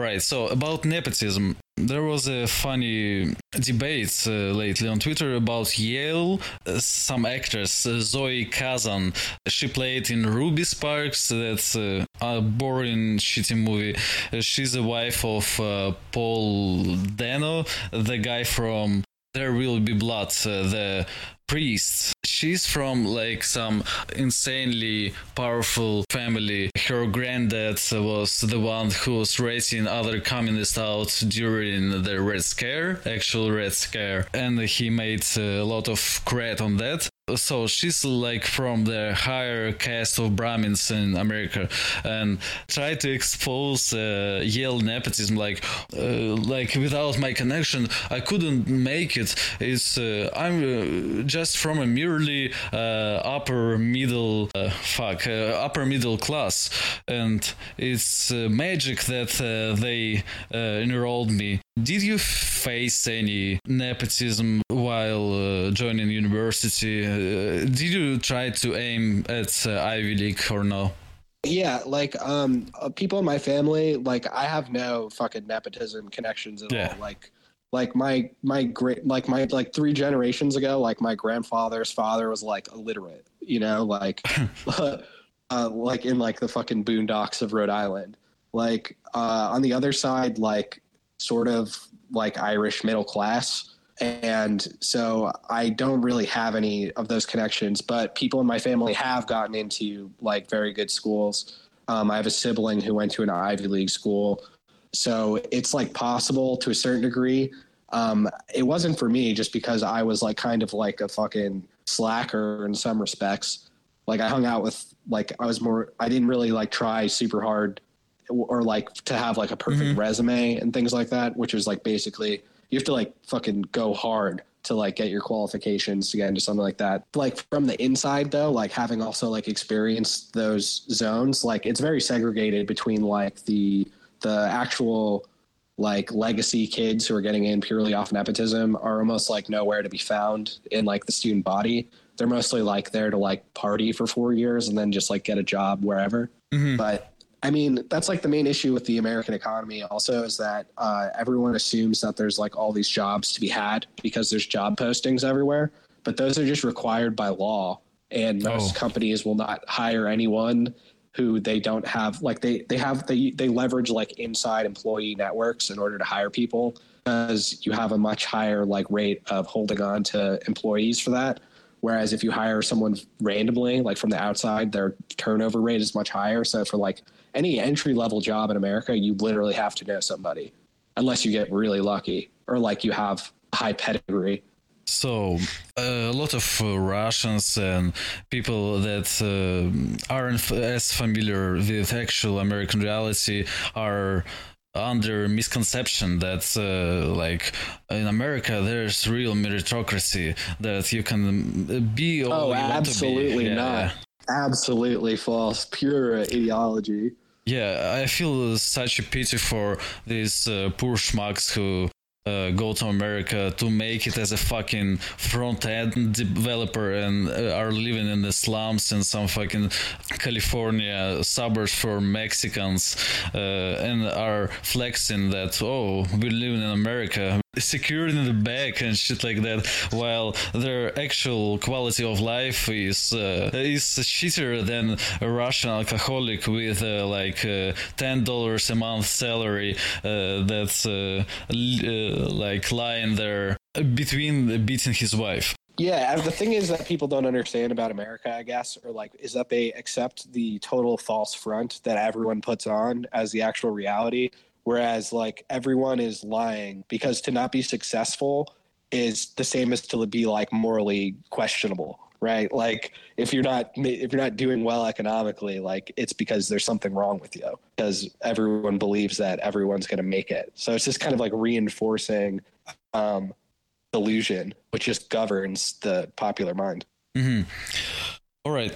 right, so about nepotism, there was a funny debate uh, lately on Twitter about Yale. Uh, some actress, uh, Zoe Kazan, she played in Ruby Sparks, that's uh, a boring, shitty movie. Uh, she's the wife of uh, Paul Dano, the guy from There Will Be Blood, the priest. She's from like some insanely powerful family. Her granddad was the one who was raising other communists out during the Red Scare, actual Red Scare, and he made a lot of credit on that. So she's like from the higher caste of Brahmins in America, and try to expose uh, Yale nepotism. Like, uh, like without my connection, I couldn't make it. It's uh, I'm uh, just from a merely uh, upper middle uh, fuck upper middle class, and it's magic that they enrolled me. Did you face any nepotism while uh, joining university? Uh, did you try to aim at uh, Ivy League or no? Yeah, like um, uh, people in my family, like I have no fucking nepotism connections at Yeah. all. Like, like my my great like my like three generations ago, like my grandfather's father was like illiterate, you know, like [laughs] [laughs] uh, like in like the fucking boondocks of Rhode Island. Like uh, on the other side, like sort of like Irish middle class. And so I don't really have any of those connections, but people in my family have gotten into like very good schools. Um, I have a sibling who went to an Ivy League school. So it's like possible to a certain degree. Um, it wasn't for me just because I was like kind of like a fucking slacker in some respects. Like I hung out with like I was more I didn't really like try super hard or like to have like a perfect mm-hmm. resume and things like that, which is like basically you have to like fucking go hard to like get your qualifications to get into something like that. Like from the inside though, like having also like experienced those zones, like it's very segregated between like the the actual like legacy kids who are getting in purely off nepotism are almost like nowhere to be found in like the student body. They're mostly like there to like party for four years and then just like get a job wherever. Mm-hmm. But I mean, that's like the main issue with the American economy. Also, is that uh, everyone assumes that there's like all these jobs to be had because there's job postings everywhere, but those are just required by law, and most Oh. companies will not hire anyone who they don't have. Like they they have they they leverage like inside employee networks in order to hire people because you have a much higher like rate of holding on to employees for that. Whereas if you hire someone randomly, like from the outside, their turnover rate is much higher. So for like any entry level job in America, you literally have to know somebody, unless you get really lucky or like you have high pedigree. So uh, a lot of uh, Russians and people that uh, aren't f- as familiar with actual American reality are under misconception that uh, like in America there's real meritocracy that you can uh, be all Oh, you want to absolutely be. Yeah. not. Absolutely false. Pure ideology. Yeah, I feel such a pity for these uh, poor schmucks who uh, go to America to make it as a fucking front end developer and uh, are living in the slums in some fucking California suburbs for Mexicans uh, and are flexing that, oh, we're living in America. Secured in the back and shit like that, while their actual quality of life is uh, is shittier than a Russian alcoholic with uh, like uh, ten dollars a month salary uh, that's uh, uh, like lying there between beating his wife. Yeah, the thing is that people don't understand about America, I guess, or like, is that they accept the total false front that everyone puts on as the actual reality, whereas like everyone is lying because to not be successful is the same as to be like morally questionable, right? Like if you're not if you're not doing well economically, like it's because there's something wrong with you because everyone believes that everyone's going to make it. So it's just kind of like reinforcing um, delusion, which just governs the popular mind. Mm-hmm. All right.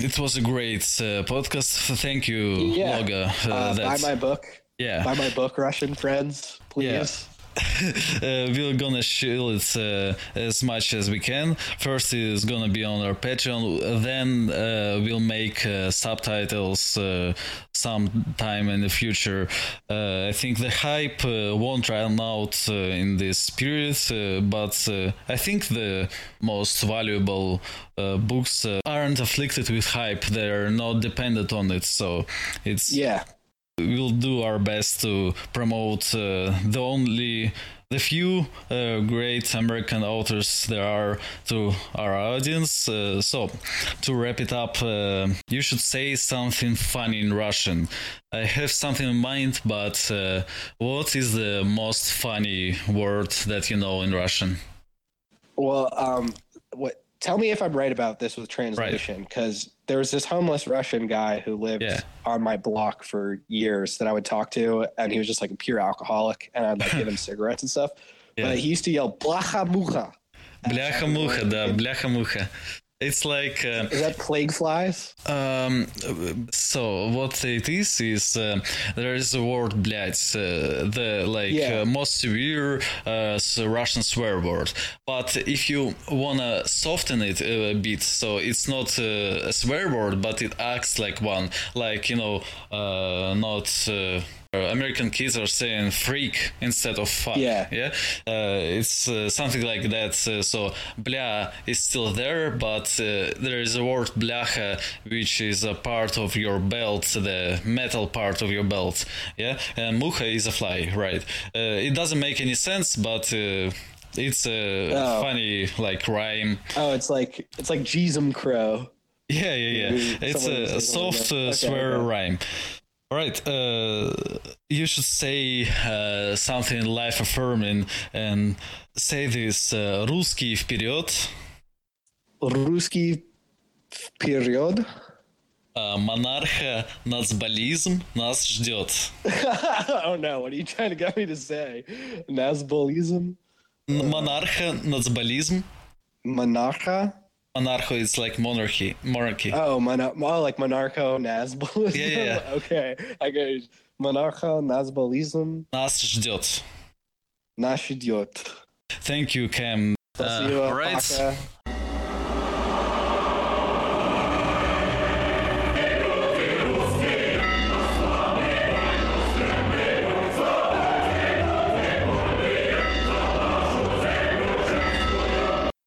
It was a great uh, podcast. Thank you, Yeah. Loga. Uh, Uh, buy my book. Yeah. Buy my book, Russian friends, please. [laughs] uh, we're gonna shield it uh, as much as we can. First, it's gonna be on our Patreon. Then uh, we'll make uh, subtitles uh, sometime in the future. Uh, I think the hype uh, won't run out uh, in this period, uh, but uh, I think the most valuable uh, books uh, aren't afflicted with hype. They're not dependent on it, so it's Yeah. We'll do our best to promote uh, the only the few uh, great American authors there are to our audience. Uh, so, to wrap it up, uh, you should say something funny in Russian. I have something in mind, but uh, what is the most funny word that you know in Russian? Well, um, what? Tell me if I'm right about this with translation, because there was this homeless Russian guy who lived Yeah. on my block for years that I would talk to, and he was just like a pure alcoholic, and I'd like give him [laughs] cigarettes and stuff. Yeah. But he used to yell "blacha mucha." Бляха-муха, да, бляха-муха. It's like. Uh, Is that plague flies? Um, so what it is is uh, there is a word блядь, uh, the like Yeah. uh, most severe uh, s- Russian swear word. But if you wanna soften it a bit, so it's not uh, a swear word, but it acts like one. Like you know, uh, not. Uh, American kids are saying freak instead of fuck. Yeah. Yeah. Uh, it's uh, something like that. Uh, so blah is still there, but uh, there is a word blacha, which is a part of your belt, the metal part of your belt. Yeah. And mucha is a fly, right? it doesn't make any sense, but it's a oh. funny like rhyme. Oh, it's like it's like Jeezum Crow. Yeah, yeah, yeah. It's a soft uh, okay, swear okay. rhyme. All right. Uh, you should say uh, something life affirming and say this uh, "Русский вперед." Русский период. Uh, монарха нацболизм нас ждет. I don't know. What are you trying to get me to say? Nazbolism? Монарха нацболизм. Monarcha? Monarcho is like monarchy. Monarchy. Oh, mono- oh like monarcho nazbolism. Yeah, yeah, yeah. [laughs] okay, I get it. Monarcho nazbolism. Нас ждет. Наш идет. Thank you, Cam. Uh, Спасибо, all right. пока.